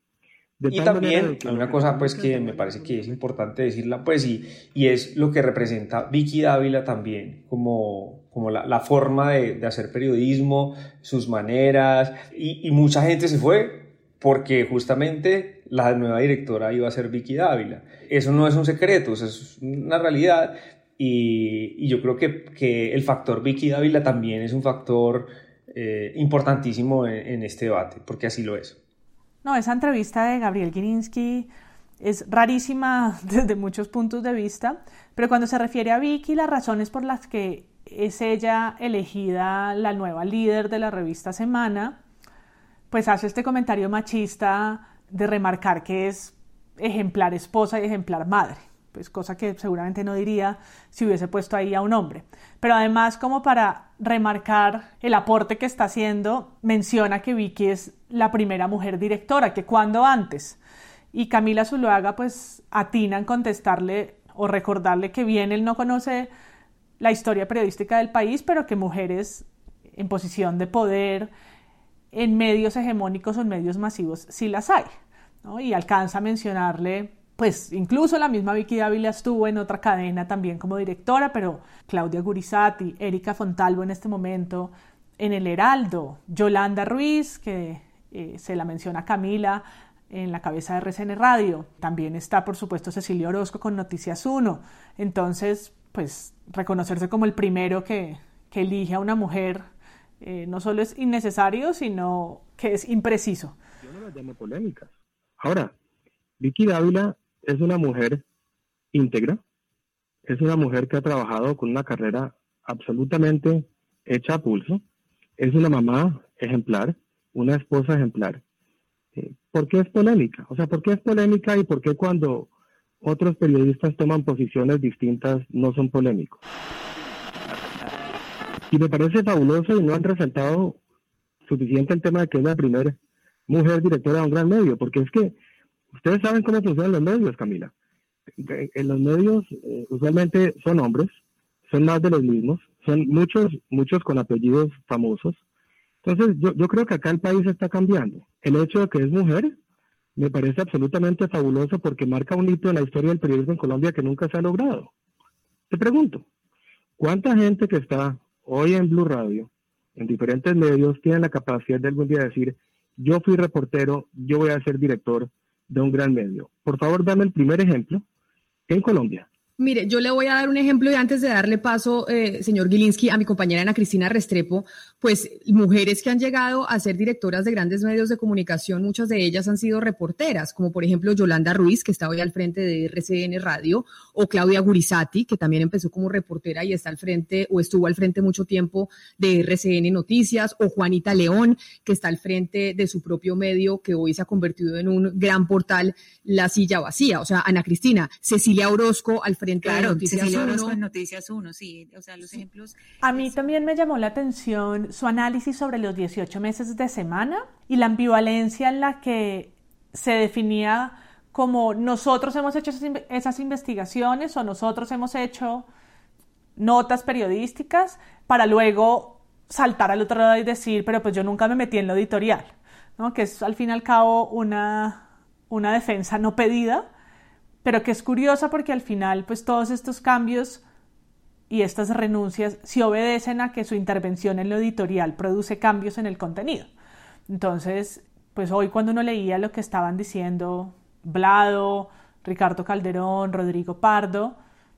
y también hay una cosa pues que me parece que es importante decirla pues y, y es lo que representa Vicky Dávila también como, como la, la forma de, de, hacer periodismo, sus maneras y, y, mucha gente se fue porque justamente la nueva directora iba a ser Vicky Dávila. Eso no es un secreto, es una realidad y, y yo creo que, que, el factor Vicky Dávila también es un factor eh, importantísimo en, en este debate porque así lo es. No, esa entrevista de Gabriel Girinski es rarísima desde muchos puntos de vista, pero cuando se refiere a Vicky, las razones por las que es ella elegida la nueva líder de la revista Semana, pues hace este comentario machista de remarcar que es ejemplar esposa y ejemplar madre pues cosa que seguramente no diría si hubiese puesto ahí a un hombre. Pero además, como para remarcar el aporte que está haciendo, menciona que Vicky es la primera mujer directora, que cuando antes. Y Camila Zuluaga, pues atina en contestarle o recordarle que bien él no conoce la historia periodística del país, pero que mujeres en posición de poder en medios hegemónicos o en medios masivos sí las hay. ¿no? Y alcanza a mencionarle pues incluso la misma Vicky Dávila estuvo en otra cadena también como directora, pero Claudia Gurizati, Erika Fontalvo en este momento en El Heraldo, Yolanda Ruiz, que eh, se la menciona Camila en la cabeza de RCN Radio, también está por supuesto Cecilia Orozco con Noticias 1, entonces pues reconocerse como el primero que, que elige a una mujer eh, no solo es innecesario, sino que es impreciso. Yo no las llamo polémicas. Ahora, Vicky Dávila es una mujer íntegra, es una mujer que ha trabajado con una carrera absolutamente hecha a pulso, es una mamá ejemplar, una esposa ejemplar. Eh, ¿Por qué es polémica? O sea, ¿por qué es polémica y por qué cuando otros periodistas toman posiciones distintas no son polémicos? Y me parece fabuloso y no han resaltado suficiente el tema de que es la primera mujer directora de un gran medio, porque es que Ustedes saben cómo funcionan los medios, Camila. En los medios eh, usualmente son hombres, son más de los mismos, son muchos, muchos con apellidos famosos. Entonces, yo, yo creo que acá el país está cambiando. El hecho de que es mujer me parece absolutamente fabuloso porque marca un hito en la historia del periodismo en Colombia que nunca se ha logrado. Te pregunto, ¿cuánta gente que está hoy en Blue Radio, en diferentes medios, tiene la capacidad de algún día decir, yo fui reportero, yo voy a ser director, de un gran medio. Por favor, dame el primer ejemplo en Colombia Mire, yo le voy a dar un ejemplo y antes de darle paso, eh, señor Gilinski, a mi compañera Ana Cristina Restrepo, pues mujeres que han llegado a ser directoras de grandes medios de comunicación, muchas de ellas han sido reporteras, como por ejemplo Yolanda Ruiz, que está hoy al frente de RCN Radio, o Claudia Gurizati, que también empezó como reportera y está al frente o estuvo al frente mucho tiempo de RCN Noticias, o Juanita León, que está al frente de su propio medio, que hoy se ha convertido en un gran portal, La Silla Vacía. O sea, Ana Cristina, Cecilia Orozco al frente claro, Noticias Noticias 1, sí, o sea, los ejemplos. A mí también me llamó la atención su análisis sobre los 18 meses de semana y la ambivalencia en la que se definía como nosotros hemos hecho esas investigaciones o nosotros hemos hecho notas periodísticas para luego saltar al otro lado y decir, pero pues yo nunca me metí en lo editorial, ¿no? que es al fin y al cabo una, una defensa no pedida pero que es curiosa porque al final pues todos estos cambios y estas renuncias si obedecen a que su intervención en lo editorial produce cambios en el contenido. Entonces, pues hoy cuando uno leía lo que estaban diciendo Blado, Ricardo Calderón, Rodrigo Pardo,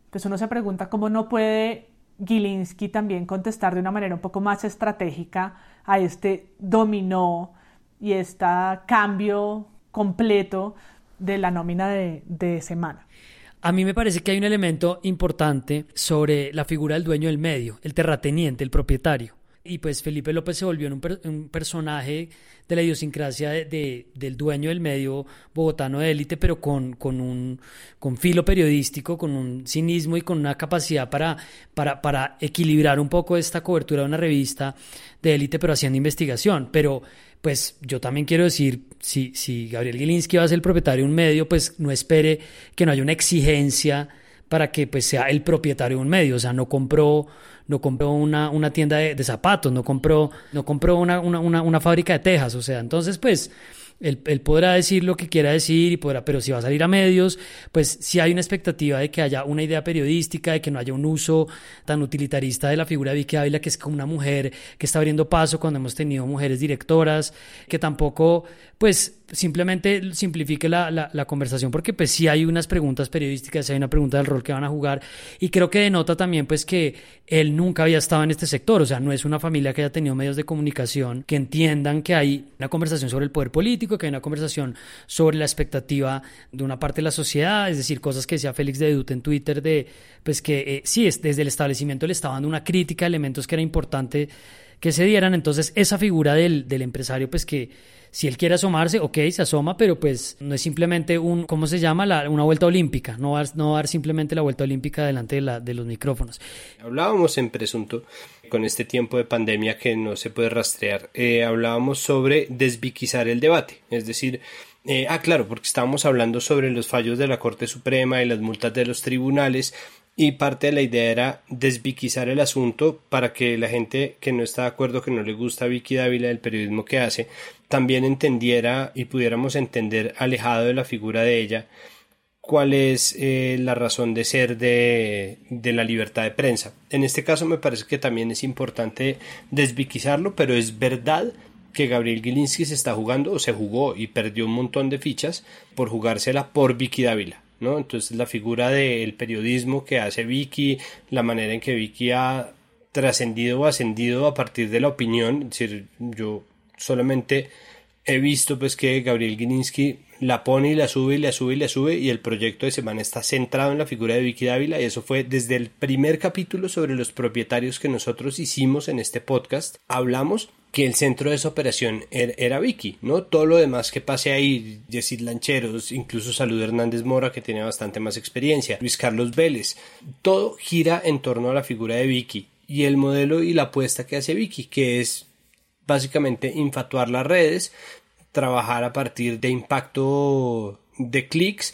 pues uno se pregunta cómo no puede Gilinski también contestar de una manera un poco más estratégica a este dominó y este cambio completo de la nómina de, semana. A mí me parece que hay un elemento importante sobre la figura del dueño del medio, el terrateniente, el propietario. Y pues Felipe López se volvió un, personaje de la idiosincrasia de, del dueño del medio bogotano de élite, pero con, con, un con filo periodístico, con un cinismo y con una capacidad para, para, para equilibrar un poco esta cobertura de una revista de élite, pero haciendo investigación. Pero pues yo también quiero decir, si, si Gabriel Gilinski va a ser el propietario de un medio, pues no espere que no haya una exigencia para que pues sea el propietario de un medio, o sea, no compró, no compró una, una tienda de, zapatos, no compró, no compró una, una, una, fábrica de tejas, o sea, entonces pues él, podrá decir lo que quiera decir, y podrá, pero si va a salir a medios, pues si hay una expectativa de que haya una idea periodística, de que no haya un uso tan utilitarista de la figura de Vicky Ávila, que es como una mujer que está abriendo paso cuando hemos tenido mujeres directoras, que tampoco, pues simplemente simplifique la, la, conversación, porque pues sí hay unas preguntas periodísticas, hay una pregunta del rol que van a jugar, y creo que denota también pues que él nunca había estado en este sector, o sea, no es una familia que haya tenido medios de comunicación que entiendan que hay una conversación sobre el poder político, que hay una conversación sobre la expectativa de una parte de la sociedad, es decir, cosas que decía Félix de Dute en Twitter de, pues que eh, sí, es, desde el establecimiento le estaba dando una crítica a elementos que era importante que se dieran, entonces esa figura del, del empresario, pues que si él quiere asomarse, ok, se asoma, pero pues no es simplemente un, ¿cómo se llama? La, una vuelta olímpica, no va, no dar simplemente la vuelta olímpica delante de, la, de los micrófonos. Hablábamos en presunto con este tiempo de pandemia que no se puede rastrear, eh, hablábamos sobre desviquizar el debate, es decir, eh, ah, claro, porque estábamos hablando sobre los fallos de la Corte Suprema y las multas de los tribunales y parte de la idea era desviquizar el asunto para que la gente que no está de acuerdo, que no le gusta Vicky Dávila el periodismo que hace, también entendiera y pudiéramos entender alejado de la figura de ella cuál es eh, la razón de ser de, de, la libertad de prensa. En este caso me parece que también es importante desviquizarlo, pero es verdad que Gabriel Gilinski se está jugando o se jugó y perdió un montón de fichas por jugársela por Vicky Dávila. ¿no? Entonces la figura del periodismo que hace Vicky, la manera en que Vicky ha trascendido o ascendido a partir de la opinión, es decir, yo solamente he visto pues que Gabriel Gilinski la pone y la sube y la sube y la sube y el proyecto de semana está centrado en la figura de Vicky Dávila y eso fue desde el primer capítulo sobre los propietarios que nosotros hicimos en este podcast hablamos que el centro de esa operación er, era, Vicky, ¿no? Todo lo demás que pase ahí, Yesid Lancheros, incluso Salud Hernández Mora, que tiene bastante más experiencia, Luis Carlos Vélez, todo gira en torno a la figura de Vicky y el modelo y la apuesta que hace Vicky, que es básicamente infatuar las redes, trabajar a partir de impacto de clics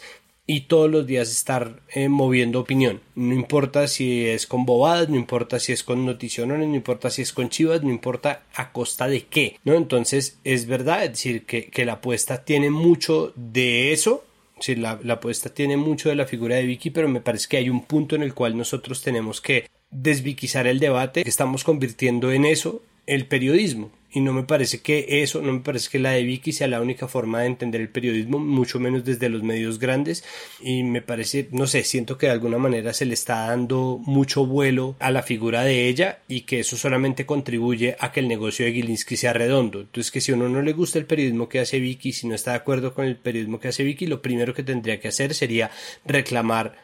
y todos los días estar eh, moviendo opinión. No importa si es con bobadas, no importa si es con noticiones, no importa si es con chivas, no importa a costa de qué, ¿no? Entonces es verdad, decir, que, la apuesta tiene mucho de eso, si la, la apuesta tiene mucho de la figura de Vicky, pero me parece que hay un punto en el cual nosotros tenemos que desviquizar el debate, que estamos convirtiendo en eso el periodismo. Y no me parece que eso, no me parece que la de Vicky sea la única forma de entender el periodismo, mucho menos desde los medios grandes. Y me parece, no sé, siento que de alguna manera se le está dando mucho vuelo a la figura de ella y que eso solamente contribuye a que el negocio de Gilinski sea redondo. Entonces que si uno no le gusta el periodismo que hace Vicky, si no está de acuerdo con el periodismo que hace Vicky, lo primero que tendría que hacer sería reclamar,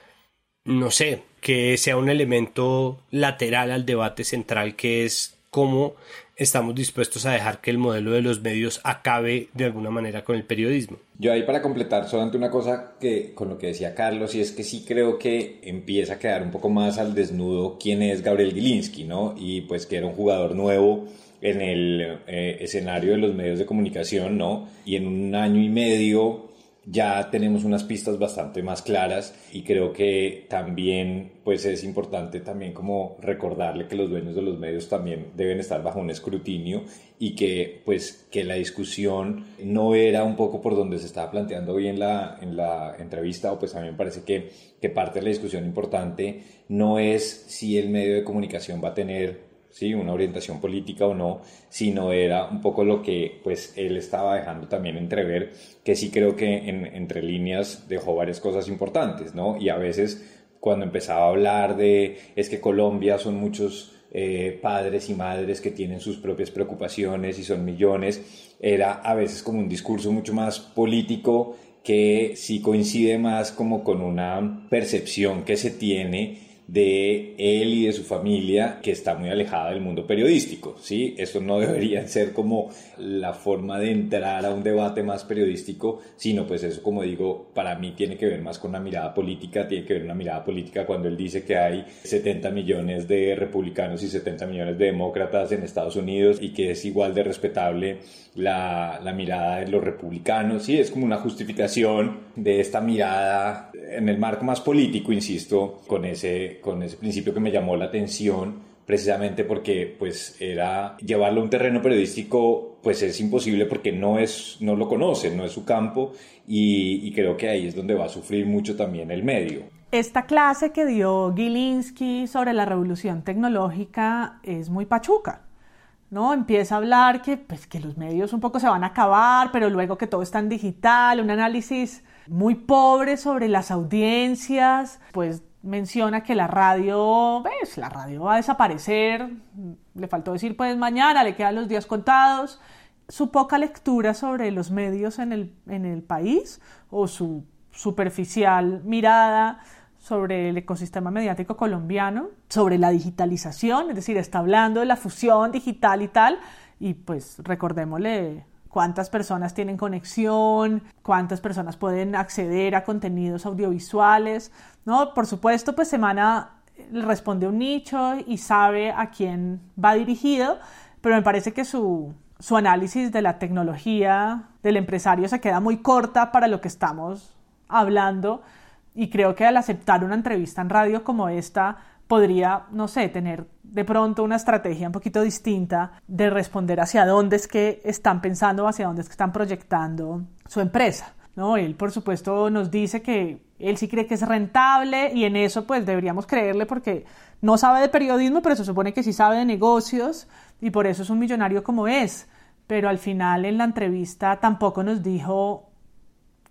no sé, que sea un elemento lateral al debate central que es cómo estamos dispuestos a dejar que el modelo de los medios acabe de alguna manera con el periodismo. Yo ahí para completar solamente una cosa que con lo que decía Carlos y es que sí creo que empieza a quedar un poco más al desnudo quién es Gabriel Gilinski, ¿no? Y pues que era un jugador nuevo en el eh, escenario de los medios de comunicación, ¿no? Y en un año y medio ya tenemos unas pistas bastante más claras y creo que también pues es importante también como recordarle que los dueños de los medios también deben estar bajo un escrutinio y que pues que la discusión no era un poco por donde se estaba planteando hoy en la, en la entrevista o pues a mí me parece que, que parte de la discusión importante no es si el medio de comunicación va a tener ¿sí? una orientación política o no, sino era un poco lo que pues él estaba dejando también entrever, que sí creo que en, entre líneas dejó varias cosas importantes, ¿no? Y a veces cuando empezaba a hablar de es que Colombia son muchos eh, padres y madres que tienen sus propias preocupaciones y son millones, era a veces como un discurso mucho más político que sí coincide más como con una percepción que se tiene de él y de su familia que está muy alejada del mundo periodístico, ¿sí? Esto no debería ser como la forma de entrar a un debate más periodístico, sino pues eso, como digo, para mí tiene que ver más con una mirada política, tiene que ver una mirada política cuando él dice que hay 70 millones de republicanos y 70 millones de demócratas en Estados Unidos y que es igual de respetable la, la mirada de los republicanos, ¿sí? Es como una justificación de esta mirada en el marco más político, insisto, con ese, con ese principio que me llamó la atención, precisamente porque pues era llevarlo a un terreno periodístico pues es imposible porque no es no lo conoce no es su campo y, creo que ahí es donde va a sufrir mucho también el medio esta clase que dio Gilinski sobre la revolución tecnológica es muy pachuca ¿no? Empieza a hablar que, pues, que los medios un poco se van a acabar, pero luego que todo está en digital, un análisis muy pobre sobre las audiencias, pues menciona que la radio, ves, la radio va a desaparecer, le faltó decir pues mañana, le quedan los días contados, su poca lectura sobre los medios en el, en el país o su superficial mirada sobre el ecosistema mediático colombiano, sobre la digitalización, es decir, está hablando de la fusión digital y tal, y pues recordémosle cuántas personas tienen conexión, cuántas personas pueden acceder a contenidos audiovisuales, ¿no? Por supuesto, pues Semana responde un nicho y sabe a quién va dirigido, pero me parece que su, su análisis de la tecnología del empresario se queda muy corta para lo que estamos hablando y creo que al aceptar una entrevista en radio como esta, podría, no sé, tener de pronto una estrategia un poquito distinta de responder hacia dónde es que están pensando, hacia dónde es que están proyectando su empresa. ¿no? Él, por supuesto, nos dice que él sí cree que es rentable y en eso pues deberíamos creerle porque no sabe de periodismo, pero se supone que sí sabe de negocios y por eso es un millonario como es. Pero al final en la entrevista tampoco nos dijo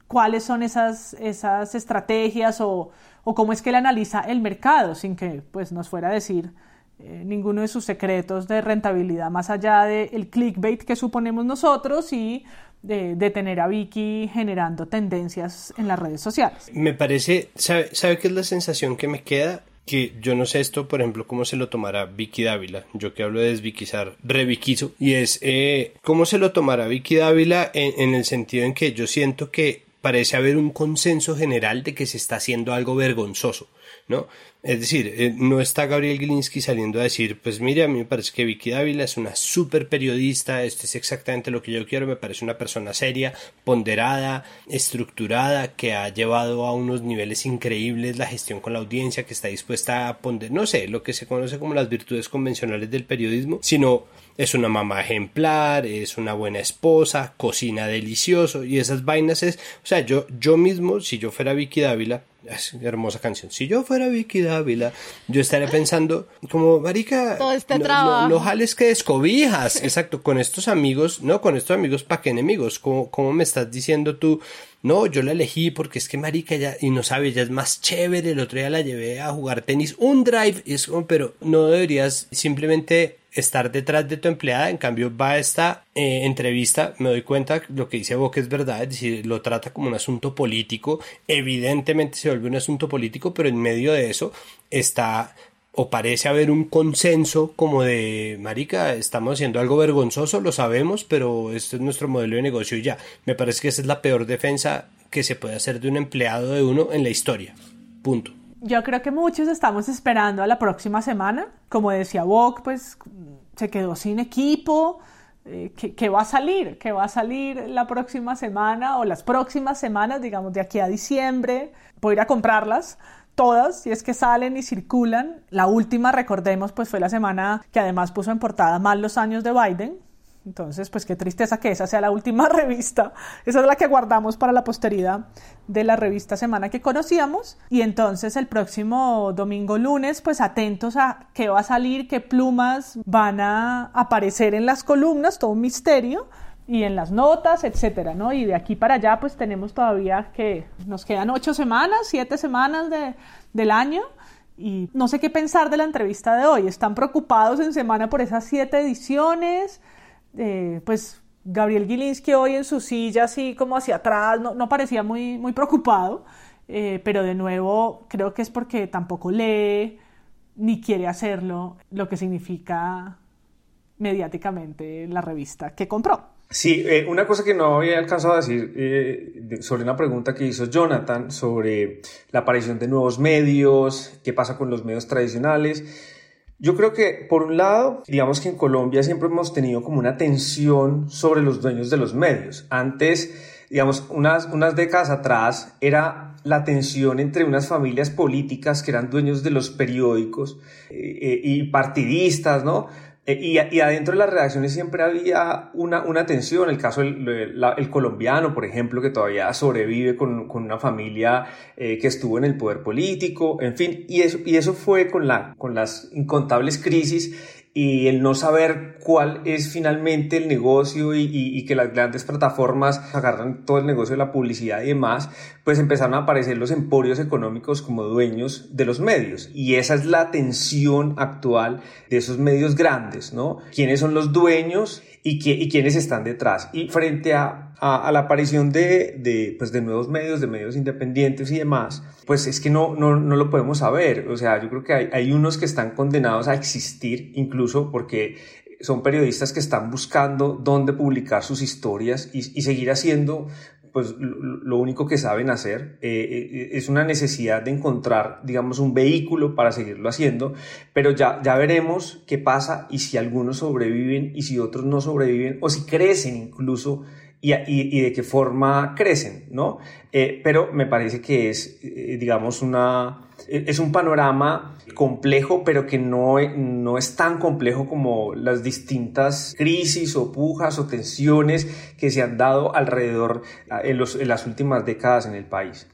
cuáles son esas, esas estrategias o, o cómo es que él analiza el mercado sin que pues, nos fuera a decir eh, ninguno de sus secretos de rentabilidad más allá del clickbait que suponemos nosotros y de, tener a Vicky generando tendencias en las redes sociales. Me parece, ¿sabe, ¿sabe qué es la sensación que me queda? que yo no sé esto, por ejemplo, cómo se lo tomará Vicky Dávila, yo que hablo de desviquizar, reviquizo, y es eh, cómo se lo tomará Vicky Dávila en, en, el sentido en que yo siento que parece haber un consenso general de que se está haciendo algo vergonzoso, ¿no? Es decir, eh, no está Gabriel Gilinski saliendo a decir, pues mire, a mí me parece que Vicky Dávila es una súper periodista, esto es exactamente lo que yo quiero, me parece una persona seria, ponderada, estructurada, que ha llevado a unos niveles increíbles la gestión con la audiencia, que está dispuesta a poner, no sé, lo que se conoce como las virtudes convencionales del periodismo, sino es una mamá ejemplar, es una buena esposa, cocina delicioso y esas vainas es, o sea, yo, yo mismo, si yo fuera Vicky Dávila, Es hermosa canción. Si yo fuera Vicky Dávila, yo estaría pensando, como, marica, Todo este no, no, no jales que descobijas. Exacto, con estos amigos, no, con estos amigos, ¿para qué enemigos? ¿Cómo, ¿Cómo me estás diciendo tú? No, yo la elegí porque es que marica ya, y no sabe, ya es más chévere. El otro día la llevé a jugar tenis, un drive, y es como, pero no deberías simplemente estar detrás de tu empleada, en cambio va a esta eh, entrevista, me doy cuenta lo que dice Boca es verdad, es decir, lo trata como un asunto político, evidentemente se vuelve un asunto político, pero en medio de eso está o parece haber un consenso como de, marica, estamos haciendo algo vergonzoso, lo sabemos, pero este es nuestro modelo de negocio y ya. Me parece que esa es la peor defensa que se puede hacer de un empleado de uno en la historia. Punto. Yo creo que muchos estamos esperando a la próxima semana. Como decía Wok, pues se quedó sin equipo. Eh, ¿qué, qué va a salir? ¿Qué va a salir la próxima semana o las próximas semanas, digamos, de aquí a diciembre? Voy a ir a comprarlas todas, si es que salen y circulan. La última, recordemos, pues fue la semana que además puso en portada mal los años de Biden. Entonces, pues qué tristeza que esa sea la última revista. Esa es la que guardamos para la posteridad de la revista Semana que conocíamos. Y entonces el próximo domingo lunes, pues atentos a qué va a salir, qué plumas van a aparecer en las columnas, todo un misterio. Y en las notas, etcétera, ¿no? Y de aquí para allá, pues tenemos todavía que nos quedan ocho semanas, siete semanas de, del año. Y no sé qué pensar de la entrevista de hoy. Están preocupados en semana por esas siete ediciones eh, pues Gabriel Gilinski hoy en su silla así como hacia atrás no, parecía muy, muy preocupado, eh, pero de nuevo creo que es porque tampoco lee ni quiere hacerlo, lo que significa mediáticamente la revista que compró. Sí, eh, una cosa que no había alcanzado a decir de, sobre una pregunta que hizo Jonathan sobre la aparición de nuevos medios, qué pasa con los medios tradicionales. Yo creo que, por un lado, digamos que en Colombia siempre hemos tenido como una tensión sobre los dueños de los medios. Antes, digamos, unas, unas décadas atrás era la tensión entre unas familias políticas que eran dueños de los periódicos eh, y partidistas, ¿no? Y, y, adentro de las redacciones siempre había una, una tensión, el caso del el colombiano, por ejemplo, que todavía sobrevive con, con una familia eh, que estuvo en el poder político, en fin, y eso, y eso fue con, la, con las incontables crisis y el no saber cuál es finalmente el negocio y, y, que las grandes plataformas agarran todo el negocio de la publicidad y demás, pues empezaron a aparecer los emporios económicos como dueños de los medios. Y esa es la tensión actual de esos medios grandes, ¿no? ¿Quiénes son los dueños y, qué, y quiénes están detrás? Y frente a, a, a la aparición de, de, pues de nuevos medios, de medios independientes y demás, pues es que no, no, no lo podemos saber. O sea, yo creo que hay, hay unos que están condenados a existir, incluso porque son periodistas que están buscando dónde publicar sus historias y, y seguir haciendo pues lo único que saben hacer eh, es una necesidad de encontrar, digamos, un vehículo para seguirlo haciendo, pero ya, ya veremos qué pasa y si algunos sobreviven y si otros no sobreviven o si crecen incluso y, de qué forma crecen, ¿no? Eh, pero me parece que es, eh, digamos, una, es un panorama complejo, pero que no, no es tan complejo como las distintas crisis o pujas o tensiones que se han dado alrededor en, los, en las últimas décadas en el país.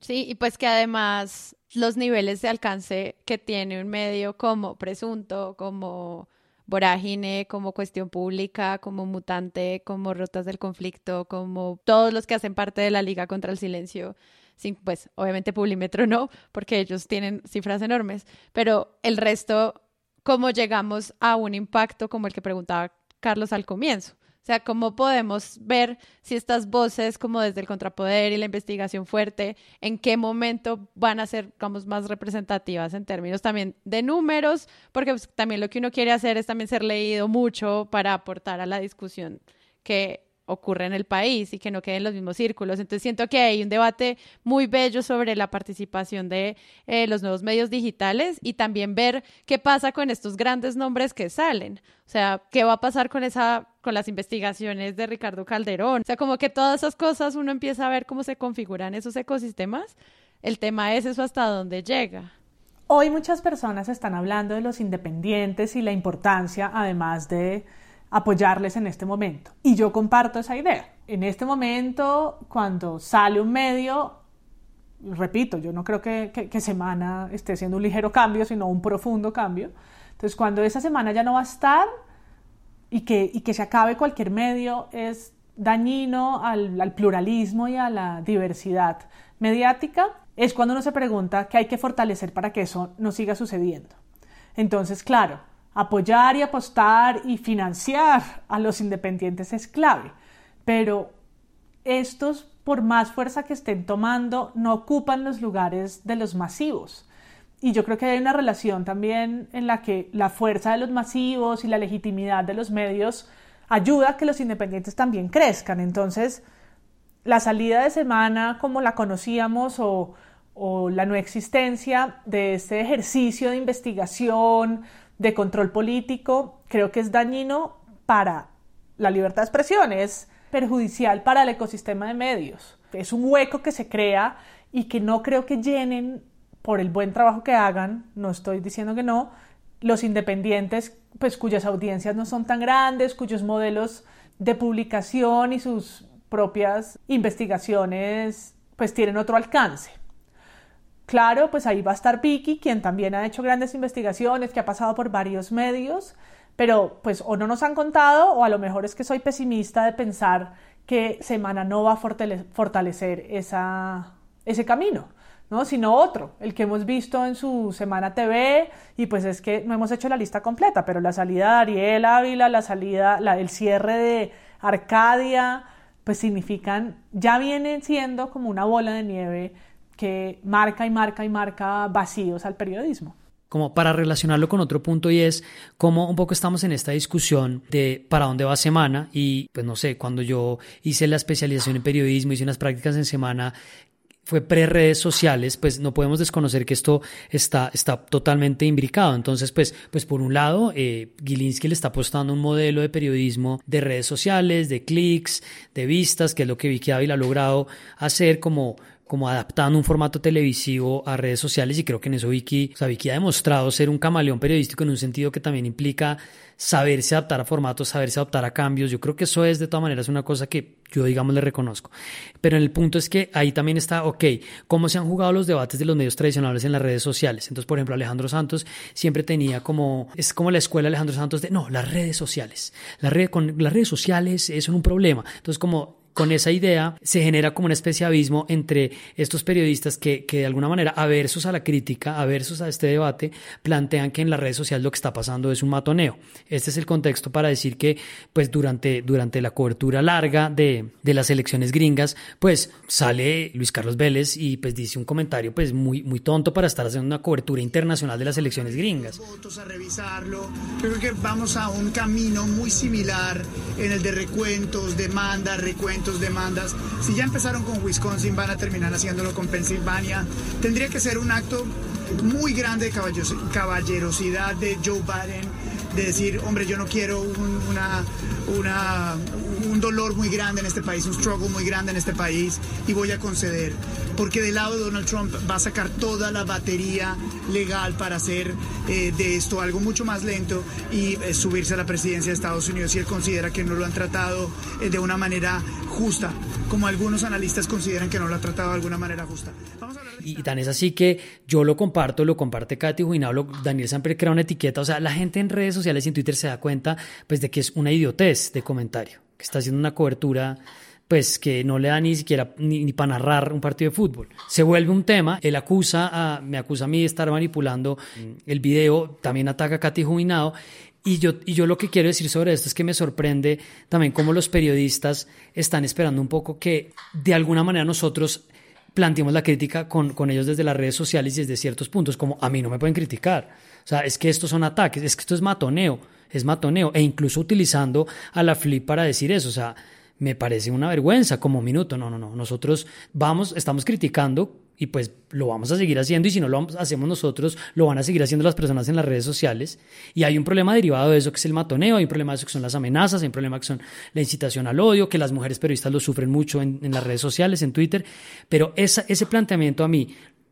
Sí, y pues que además los niveles de alcance que tiene un medio como presunto, como vorágine, como cuestión pública, como mutante, como rutas del conflicto, como todos los que hacen parte de la Liga contra el Silencio, sin, pues obviamente Publimetro no, porque ellos tienen cifras enormes, pero el resto, ¿cómo llegamos a un impacto como el que preguntaba Carlos al comienzo? O sea, ¿cómo podemos ver si estas voces, como desde el contrapoder y la investigación fuerte, en qué momento van a ser, más representativas en términos también de números? Porque pues, también lo que uno quiere hacer es también ser leído mucho para aportar a la discusión que ocurre en el país y que no queden en los mismos círculos. Entonces siento que hay un debate muy bello sobre la participación de eh, los nuevos medios digitales y también ver qué pasa con estos grandes nombres que salen. O sea, qué va a pasar con esa con las investigaciones de Ricardo Calderón. O sea, como que todas esas cosas uno empieza a ver cómo se configuran esos ecosistemas. El tema es eso hasta dónde llega. Hoy muchas personas están hablando de los independientes y la importancia, además de apoyarles en este momento. Y yo comparto esa idea. En este momento, cuando sale un medio, repito, yo no creo que, que, semana esté siendo un ligero cambio, sino un profundo cambio. Entonces, cuando esa semana ya no va a estar y que, y que se acabe cualquier medio, es dañino al, al, pluralismo y a la diversidad mediática, es cuando uno se pregunta qué hay que fortalecer para que eso no siga sucediendo. Entonces, claro, apoyar y apostar y financiar a los independientes es clave, pero estos por más fuerza que estén tomando, no ocupan los lugares de los masivos. Y yo creo que hay una relación también en la que la fuerza de los masivos y la legitimidad de los medios ayuda a que los independientes también crezcan. Entonces, la salida de semana como la conocíamos o, o la no existencia de este ejercicio de investigación, de control político, creo que es dañino para la libertad de expresión, es perjudicial para el ecosistema de medios. Es un hueco que se crea y que no creo que llenen por el buen trabajo que hagan, no estoy diciendo que no, los independientes, pues cuyas audiencias no son tan grandes, cuyos modelos de publicación y sus propias investigaciones pues tienen otro alcance. Claro, pues ahí va a estar Vicky, quien también ha hecho grandes investigaciones, que ha pasado por varios medios pero pues o no nos han contado o a lo mejor es que soy pesimista de pensar que Semana no va a fortalecer esa, ese camino, ¿no? sino otro, el que hemos visto en su Semana TV y pues es que no hemos hecho la lista completa, pero la salida de Ariel Ávila, la salida, la, el cierre de Arcadia, pues significan, ya vienen siendo como una bola de nieve que marca y marca y marca vacíos al periodismo como para relacionarlo con otro punto y es cómo un poco estamos en esta discusión de para dónde va semana y pues no sé, cuando yo hice la especialización en periodismo, hice unas prácticas en semana fue pre-redes sociales, pues no podemos desconocer que esto está, está totalmente imbricado. Entonces, pues, pues por un lado, eh, le está apostando un modelo de periodismo de redes sociales, de clics, de vistas, que es lo que Vicky Ávila ha logrado hacer como como adaptando un formato televisivo a redes sociales y creo que en eso Vicky, o sea, Vicky ha demostrado ser un camaleón periodístico en un sentido que también implica saberse adaptar a formatos, saberse adaptar a cambios. Yo creo que eso es de todas maneras una cosa que yo digamos le reconozco. Pero el punto es que ahí también está, ok, cómo se han jugado los debates de los medios tradicionales en las redes sociales. Entonces, por ejemplo, Alejandro Santos siempre tenía como, es como la escuela Alejandro Santos de, no, las redes sociales. La red, con, las redes sociales son un problema. Entonces, como con esa idea se genera como una especie de abismo entre estos periodistas que, que de alguna manera, aversos a la crítica, aversos a este debate, plantean que en las redes sociales lo que está pasando es un matoneo. Este es el contexto para decir que, pues, durante, durante la cobertura larga de, de las elecciones gringas, pues, sale Luis Carlos Vélez y, pues, dice un comentario, pues, muy, muy tonto para estar haciendo una cobertura internacional de las elecciones gringas. Votos a revisarlo. Creo que vamos a un camino muy similar en el de recuentos, demandas, recuentos demandas. Si ya empezaron con Wisconsin, van a terminar haciéndolo con Pensilvania. Tendría que ser un acto muy grande de caballerosidad de Joe Biden, de decir, hombre, yo no quiero una, una, un dolor muy grande en este país, un struggle muy grande en este país y voy a conceder. Porque del lado de Donald Trump va a sacar toda la batería legal para hacer eh, de esto algo mucho más lento y eh, subirse a la presidencia de Estados Unidos y él considera que no lo han tratado eh, de una manera justa, como algunos analistas consideran que no lo ha tratado de alguna manera justa. y tan es así que yo lo comparto, lo comparte Katy Juinao, Daniel siempre crea una etiqueta, o sea, la gente en redes sociales y en Twitter se da cuenta pues de que es una idiotez de comentario, que está haciendo una cobertura pues que no le da ni siquiera ni, para narrar un partido de fútbol. Se vuelve un tema, él acusa a, me acusa a mí de estar manipulando el video, también ataca a Katy Juinado y yo, y yo lo que quiero decir sobre esto es que me sorprende también cómo los periodistas están esperando un poco que de alguna manera nosotros planteemos la crítica con, con ellos desde las redes sociales y desde ciertos puntos, como a mí no me pueden criticar. O sea, es que estos son ataques, es que esto es matoneo, es matoneo, e incluso utilizando a la flip para decir eso. O sea, me parece una vergüenza como minuto. No, no, no. Nosotros vamos, estamos criticando y pues lo vamos a seguir haciendo y si no lo hacemos nosotros, lo van a seguir haciendo las personas en las redes sociales. Y hay un problema derivado de eso que es el matoneo, hay un problema de eso que son las amenazas, hay un problema que son la incitación al odio, que las mujeres periodistas lo sufren mucho en, las redes sociales, en Twitter. Pero ese planteamiento a mí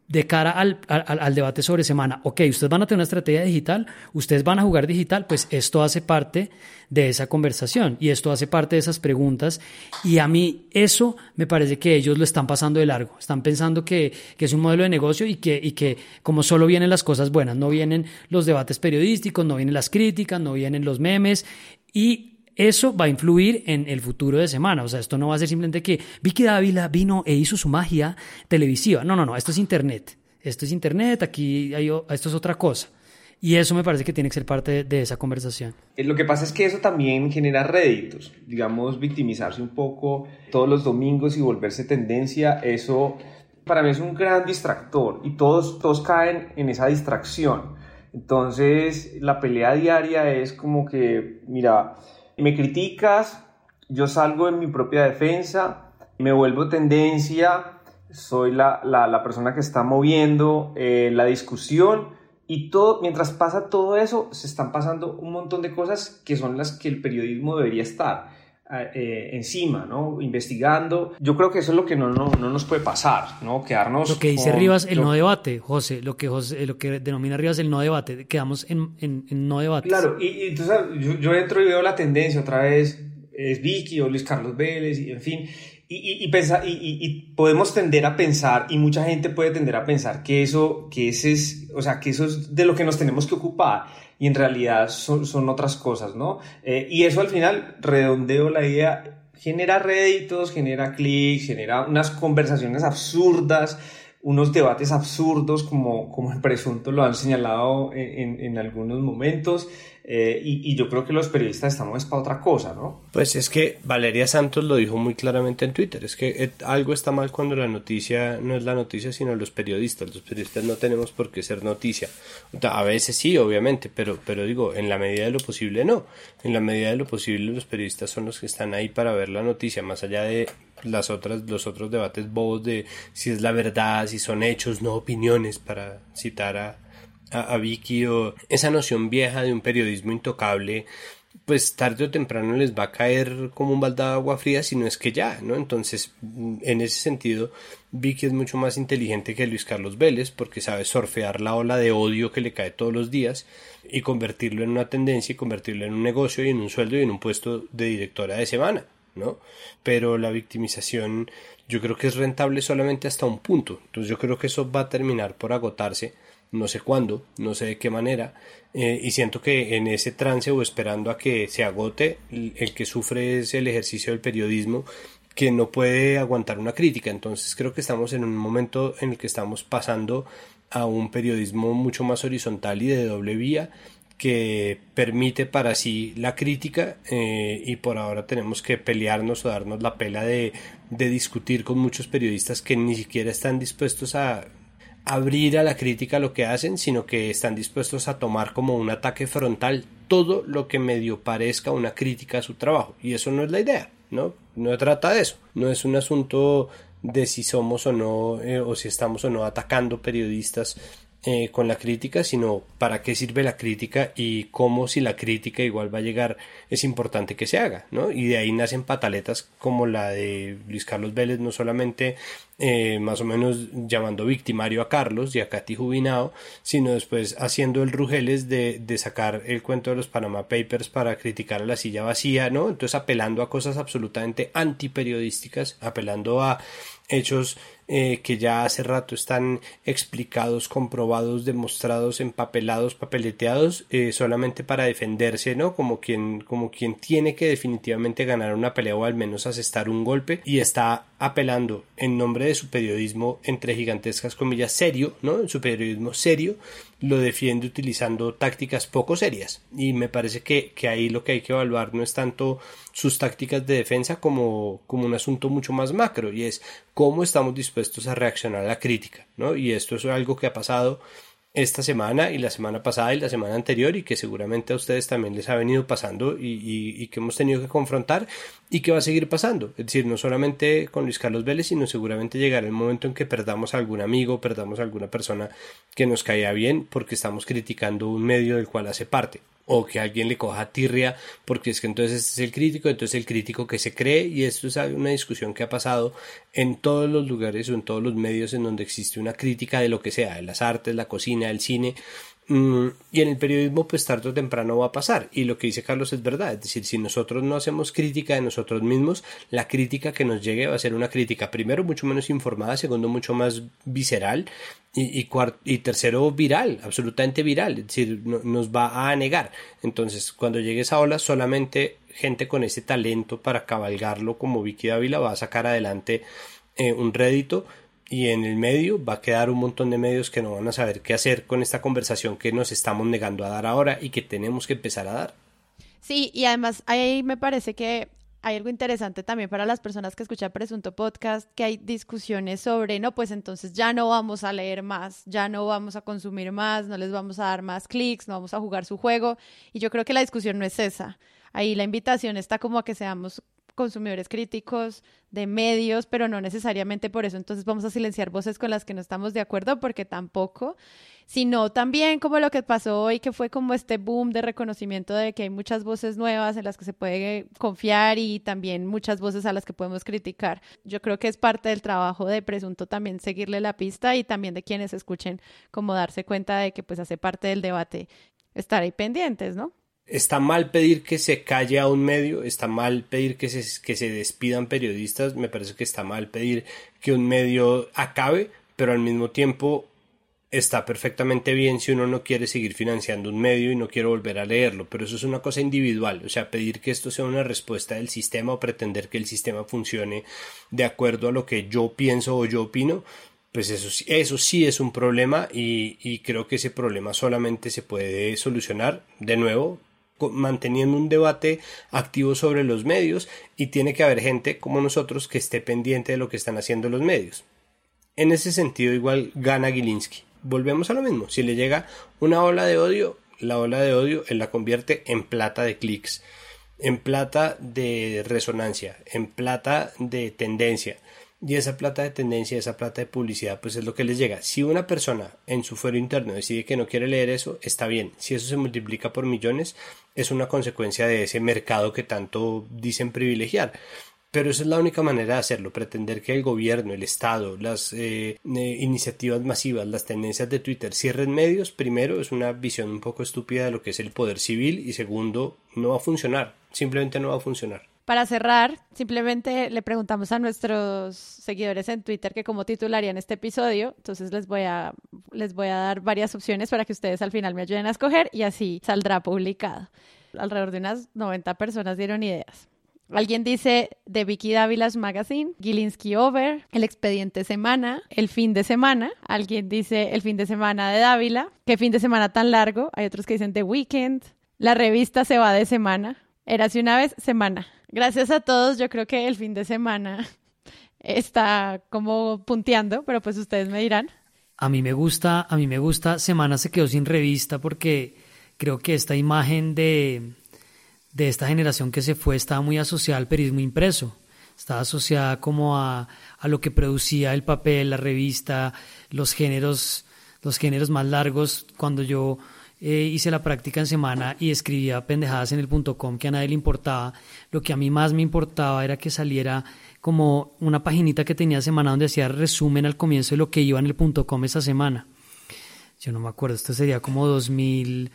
de cara al, al, debate sobre semana, ok, ustedes van a tener una estrategia digital, ustedes van a jugar digital, pues esto hace parte de esa conversación y esto hace parte de esas preguntas. Y a mí eso me parece que ellos lo están pasando de largo, están pensando que, que es un modelo de negocio y que, y que como solo vienen las cosas buenas, no vienen los debates periodísticos, no vienen las críticas, no vienen los memes y eso va a influir en el futuro de semana. O sea, esto no va a ser simplemente que Vicky Dávila vino e hizo su magia televisiva. No, no, no, esto es Internet. Esto es Internet, aquí hay, esto es otra cosa. Y eso me parece que tiene que ser parte de, esa conversación. Eh, lo que pasa es que eso también genera réditos. Digamos, victimizarse un poco todos los domingos y volverse tendencia, eso para mí es un gran distractor y todos, todos caen en esa distracción. Entonces, la pelea diaria es como que, mira, me criticas, yo salgo en mi propia defensa, me vuelvo tendencia, soy la, la, persona que está moviendo eh, la discusión y todo, mientras pasa todo eso, se están pasando un montón de cosas que son las que el periodismo debería estar eh, encima, ¿no? Investigando. Yo creo que eso es lo que no, no, no nos puede pasar, ¿no? Quedarnos. Lo que dice Rivas, el no debate, José, lo que, José, lo que denomina Rivas el no debate, quedamos en, en, no debate. Claro, y, entonces yo, yo, entro y veo la tendencia otra vez, es Vicky o Luis Carlos Vélez, y en fin. Y, y, y, y, podemos tender a pensar, y mucha gente puede tender a pensar que eso, que ese es, o sea, que eso es de lo que nos tenemos que ocupar y en realidad son, son otras cosas, ¿no? Eh, y eso al final, redondeo la idea, genera réditos, genera clics, genera unas conversaciones absurdas, unos debates absurdos como, como el presunto lo han señalado en, en, algunos momentos. Eh, y, yo creo que los periodistas estamos para otra cosa, ¿no? Pues es que Valeria Santos lo dijo muy claramente en Twitter, es que algo está mal cuando la noticia no es la noticia, sino los periodistas. Los periodistas no tenemos por qué ser noticia. A veces sí, obviamente, pero, pero digo, en la medida de lo posible no. En la medida de lo posible los periodistas son los que están ahí para ver la noticia, más allá de las otras, los otros debates bobos de si es la verdad, si son hechos, no opiniones, para citar a, a, Vicky o esa noción vieja de un periodismo intocable pues tarde o temprano les va a caer como un baldado de agua fría si no es que ya, ¿no? Entonces, en ese sentido, Vicky es mucho más inteligente que Luis Carlos Vélez porque sabe surfear la ola de odio que le cae todos los días y convertirlo en una tendencia y convertirlo en un negocio y en un sueldo y en un puesto de directora de semana, Pero la victimización yo creo que es rentable solamente hasta un punto. Entonces yo creo que eso va a terminar por agotarse no sé cuándo, no sé de qué manera, eh, y siento que en ese trance o esperando a que se agote, el, que sufre es el ejercicio del periodismo que no puede aguantar una crítica. Entonces creo que estamos en un momento en el que estamos pasando a un periodismo mucho más horizontal y de doble vía que permite para sí la crítica eh, y por ahora tenemos que pelearnos o darnos la pela de, de discutir con muchos periodistas que ni siquiera están dispuestos a abrir a la crítica lo que hacen, sino que están dispuestos a tomar como un ataque frontal todo lo que medio parezca una crítica a su trabajo. Y eso no es la idea, ¿no? No trata de eso. No es un asunto de si somos o no, eh, o si estamos o no atacando periodistas eh, con la crítica, sino para qué sirve la crítica y cómo si la crítica igual va a llegar es importante que se haga, ¿no? Y de ahí nacen pataletas como la de Luis Carlos Vélez, no solamente eh, más o menos llamando victimario a Carlos y a Katy Jubinao, sino después haciendo el rugeles de, de sacar el cuento de los Panama Papers para criticar a la silla vacía, ¿no? Entonces apelando a cosas absolutamente antiperiodísticas, apelando a hechos eh, que ya hace rato están explicados, comprobados, demostrados, empapelados, papeleteados, eh, solamente para defenderse, ¿no? Como quien, como quien tiene que definitivamente ganar una pelea o al menos asestar un golpe y está apelando en nombre de su periodismo entre gigantescas comillas serio, ¿no? Su periodismo serio lo defiende utilizando tácticas poco serias y me parece que, que ahí lo que hay que evaluar no es tanto sus tácticas de defensa como, como un asunto mucho más macro y es cómo estamos dispuestos a reaccionar a la crítica, ¿no? Y esto es algo que ha pasado esta semana y la semana pasada y la semana anterior y que seguramente a ustedes también les ha venido pasando y, que hemos tenido que confrontar y que va a seguir pasando. Es decir, no solamente con Luis Carlos Vélez, sino seguramente llegará el momento en que perdamos a algún amigo, perdamos a alguna persona que nos caía bien porque estamos criticando un medio del cual hace parte. O que alguien le coja tirria porque es que entonces este es el crítico, entonces el crítico que se cree y esto es una discusión que ha pasado en todos los lugares o en todos los medios en donde existe una crítica de lo que sea, de las artes, la cocina, el cine, y en el periodismo, pues tarde o temprano va a pasar. Y lo que dice Carlos es verdad. Es decir, si nosotros no hacemos crítica de nosotros mismos, la crítica que nos llegue va a ser una crítica, primero, mucho menos informada, segundo, mucho más visceral y, y, tercero, viral, absolutamente viral. Es decir, nos va a negar. Entonces, cuando llegue esa ola, solamente gente con ese talento para cabalgarlo, como Vicky Dávila, va a sacar adelante eh, un rédito y en el medio va a quedar un montón de medios que no van a saber qué hacer con esta conversación que nos estamos negando a dar ahora y que tenemos que empezar a dar. Sí, y además ahí me parece que hay algo interesante también para las personas que escuchan Presunto Podcast, que hay discusiones sobre, no, pues entonces ya no vamos a leer más, ya no vamos a consumir más, no les vamos a dar más clics, no vamos a jugar su juego. Y yo creo que la discusión no es esa. Ahí la invitación está como a que seamos consumidores críticos de medios, pero no necesariamente por eso entonces vamos a silenciar voces con las que no estamos de acuerdo, porque tampoco, sino también como lo que pasó hoy, que fue como este boom de reconocimiento de que hay muchas voces nuevas en las que se puede confiar y también muchas voces a las que podemos criticar. Yo creo que es parte del trabajo de Presunto también seguirle la pista y también de quienes escuchen como darse cuenta de que pues hace parte del debate estar ahí pendientes, ¿no? Está mal pedir que se calle a un medio, está mal pedir que se, que se despidan periodistas, me parece que está mal pedir que un medio acabe, pero al mismo tiempo está perfectamente bien si uno no quiere seguir financiando un medio y no quiere volver a leerlo, pero eso es una cosa individual, o sea, pedir que esto sea una respuesta del sistema o pretender que el sistema funcione de acuerdo a lo que yo pienso o yo opino, pues eso, eso sí es un problema y, y creo que ese problema solamente se puede solucionar de nuevo manteniendo un debate activo sobre los medios y tiene que haber gente como nosotros que esté pendiente de lo que están haciendo los medios. En ese sentido igual gana Gilinski. Volvemos a lo mismo. Si le llega una ola de odio, la ola de odio él la convierte en plata de clics, en plata de resonancia, en plata de tendencia. Y esa plata de tendencia, esa plata de publicidad, pues es lo que les llega. Si una persona en su fuero interno decide que no quiere leer eso, está bien. Si eso se multiplica por millones, es una consecuencia de ese mercado que tanto dicen privilegiar. Pero esa es la única manera de hacerlo, pretender que el gobierno, el Estado, las eh, eh, iniciativas masivas, las tendencias de Twitter cierren medios, primero es una visión un poco estúpida de lo que es el poder civil y segundo, no va a funcionar, simplemente no va a funcionar. Para cerrar, simplemente le preguntamos a nuestros seguidores en Twitter que cómo titularían este episodio. Entonces les voy a les voy a dar varias opciones para que ustedes al final me ayuden a escoger y así saldrá publicado. Alrededor de unas 90 personas dieron ideas. Alguien dice The Vicky Dávila's Magazine, Gilinski Over, El Expediente Semana, El Fin de Semana. Alguien dice El Fin de Semana de Dávila. ¿Qué fin de semana tan largo? Hay otros que dicen The Weekend. La revista se va de semana. Era Érase una vez semana. Gracias a todos, yo creo que el fin de semana está como punteando, pero pues ustedes me dirán. A mí me gusta, a mí me gusta, Semana se quedó sin revista porque creo que esta imagen de, de esta generación que se fue estaba muy asociada al periodismo impreso, estaba asociada como a, a lo que producía el papel, la revista, los géneros, los géneros más largos. Cuando yo eh, hice la práctica en semana y escribía pendejadas en el punto com que a nadie le importaba. Lo que a mí más me importaba era que saliera como una paginita que tenía semana donde hacía resumen al comienzo de lo que iba en el punto com esa semana. Yo no me acuerdo, esto sería como 2000,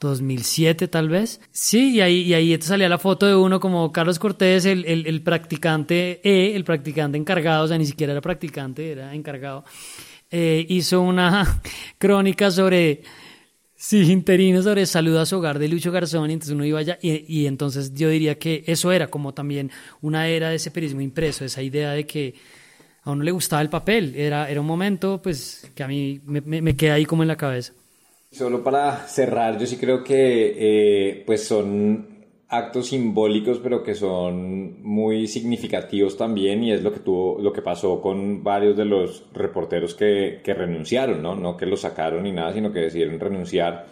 2007 tal vez. Sí, y ahí, y ahí salía la foto de uno como Carlos Cortés, el, el, practicante E, el practicante encargado, o sea, ni siquiera era practicante, era encargado. Eh, hizo una crónica sobre Sí, interino sobre salud a su hogar de Lucho Garzón, y entonces uno iba allá, y, entonces yo diría que eso era como también una era de ese periodismo impreso, esa idea de que a uno le gustaba el papel, era, era un momento pues que a mí me, me, queda ahí como en la cabeza. Solo para cerrar, yo sí creo que eh, pues son actos simbólicos, pero que son muy significativos también, y es lo que tuvo, lo que pasó con varios de los reporteros que, que renunciaron, ¿no? No que los sacaron ni nada, sino que decidieron renunciar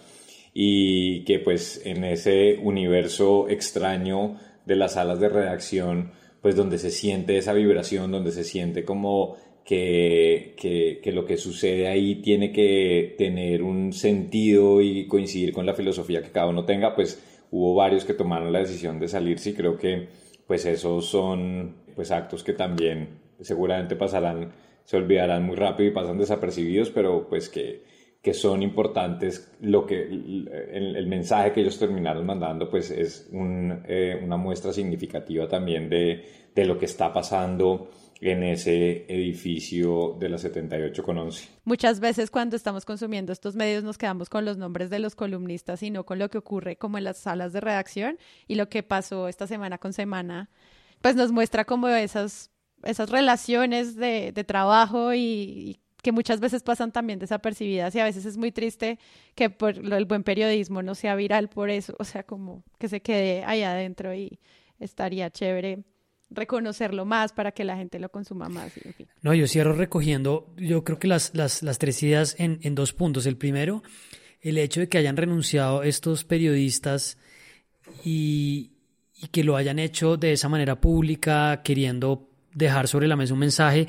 y que pues en ese universo extraño de las salas de redacción, pues donde se siente esa vibración, donde se siente como que, que, que, lo que sucede ahí tiene que tener un sentido y coincidir con la filosofía que cada uno tenga, pues hubo varios que tomaron la decisión de salirse y creo que pues esos son pues actos que también seguramente pasarán, se olvidarán muy rápido y pasan desapercibidos, pero pues que, que son importantes. Lo que, el, mensaje que ellos terminaron mandando pues es eh, una muestra significativa también de, de lo que está pasando en ese edificio de la 78 con 11. Muchas veces cuando estamos consumiendo estos medios nos quedamos con los nombres de los columnistas y no con lo que ocurre como en las salas de redacción. Y lo que pasó esta semana con semana, pues nos muestra como esas, esas relaciones de, trabajo y, que muchas veces pasan también desapercibidas. Y a veces es muy triste que por el buen periodismo no sea viral por eso, o sea, como que se quede ahí adentro y estaría chévere reconocerlo más para que la gente lo consuma más. No, yo cierro recogiendo, yo creo que las, las, las tres ideas en, en, dos puntos. El primero, el hecho de que hayan renunciado estos periodistas y, y que lo hayan hecho de esa manera pública, queriendo dejar sobre la mesa un mensaje,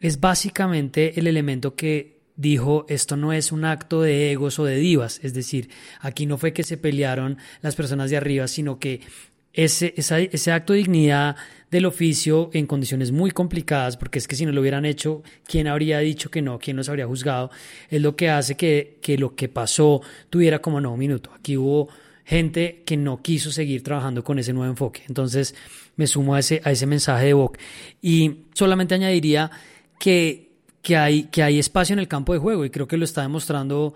es básicamente el elemento que dijo esto no es un acto de egos o de divas, es decir, aquí no fue que se pelearon las personas de arriba, sino que ese, ese acto de dignidad del oficio en condiciones muy complicadas, porque es que si no lo hubieran hecho, ¿quién habría dicho que no? ¿Quién nos habría juzgado? Es lo que hace que, que lo que pasó tuviera como no un minuto. Aquí hubo gente que no quiso seguir trabajando con ese nuevo enfoque. Entonces me sumo a ese, a ese mensaje de Boc. Y solamente añadiría que, que, hay, que hay espacio en el campo de juego y creo que lo está demostrando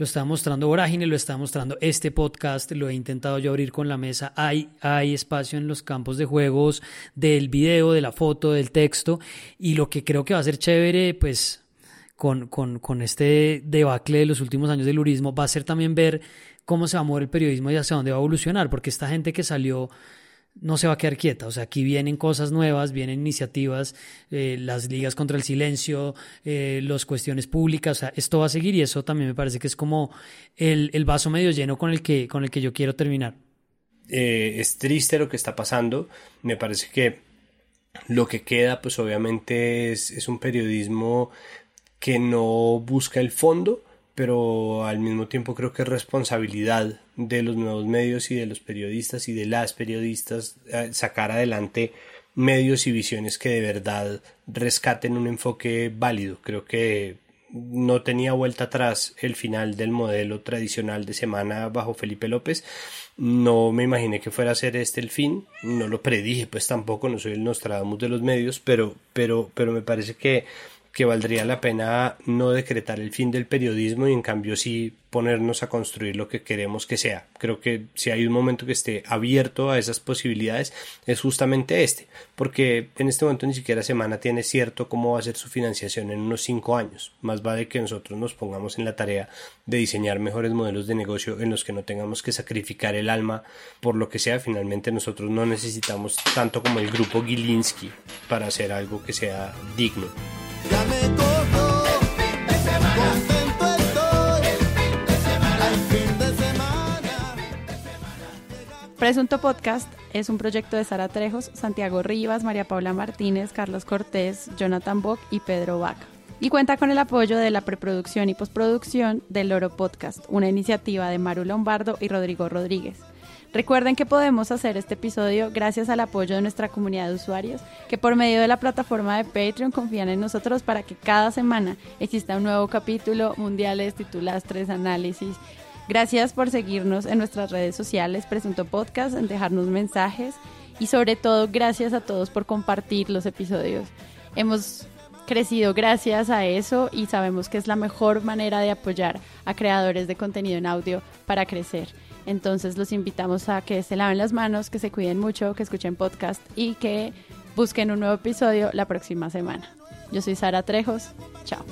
lo está mostrando Vorágine, lo está mostrando este podcast, lo he intentado yo abrir con la mesa. Hay, hay espacio en los campos de juegos del video, de la foto, del texto. Y lo que creo que va a ser chévere, pues, con, con, con este debacle de los últimos años del lurismo, va a ser también ver cómo se va a mover el periodismo y hacia dónde va a evolucionar, porque esta gente que salió no se va a quedar quieta. O sea, aquí vienen cosas nuevas, vienen iniciativas, eh, las ligas contra el silencio, eh, las cuestiones públicas. O sea, esto va a seguir y eso también me parece que es como el, el vaso medio lleno con el que, con el que yo quiero terminar. Eh, es triste lo que está pasando. Me parece que lo que queda, pues obviamente es, es un periodismo que no busca el fondo, pero al mismo tiempo creo que es responsabilidad de los nuevos medios y de los periodistas y de las periodistas eh, sacar adelante medios y visiones que de verdad rescaten un enfoque válido. Creo que no tenía vuelta atrás el final del modelo tradicional de semana bajo Felipe López. No me imaginé que fuera a ser este el fin, no lo predije, pues tampoco, no soy el Nostradamus de los medios, pero, pero, pero me parece que que valdría la pena no decretar el fin del periodismo y en cambio sí ponernos a construir lo que queremos que sea. Creo que si hay un momento que esté abierto a esas posibilidades es justamente este, porque en este momento ni siquiera Semana tiene cierto cómo va a ser su financiación en unos cinco años. Más vale que nosotros nos pongamos en la tarea de diseñar mejores modelos de negocio en los que no tengamos que sacrificar el alma por lo que sea. Finalmente nosotros no necesitamos tanto como el grupo Gilinski para hacer algo que sea digno. Presunto Podcast es un proyecto de Sara Trejos, Santiago Rivas, María Paula Martínez, Carlos Cortés, Jonathan Bock y Pedro Vaca. Y cuenta con el apoyo de la preproducción y postproducción del Loro Podcast, una iniciativa de Maru Lombardo y Rodrigo Rodríguez. Recuerden que podemos hacer este episodio gracias al apoyo de nuestra comunidad de usuarios que por medio de la plataforma de Patreon confían en nosotros para que cada semana exista un nuevo capítulo, mundiales, titulastres, análisis. Gracias por seguirnos en nuestras redes sociales, Presunto Podcast, dejarnos mensajes y sobre todo gracias a todos por compartir los episodios. Hemos crecido gracias a eso y sabemos que es la mejor manera de apoyar a creadores de contenido en audio para crecer. Entonces los invitamos a que se laven las manos, que se cuiden mucho, que escuchen podcast y que busquen un nuevo episodio la próxima semana. Yo soy Sara Trejos. Chao.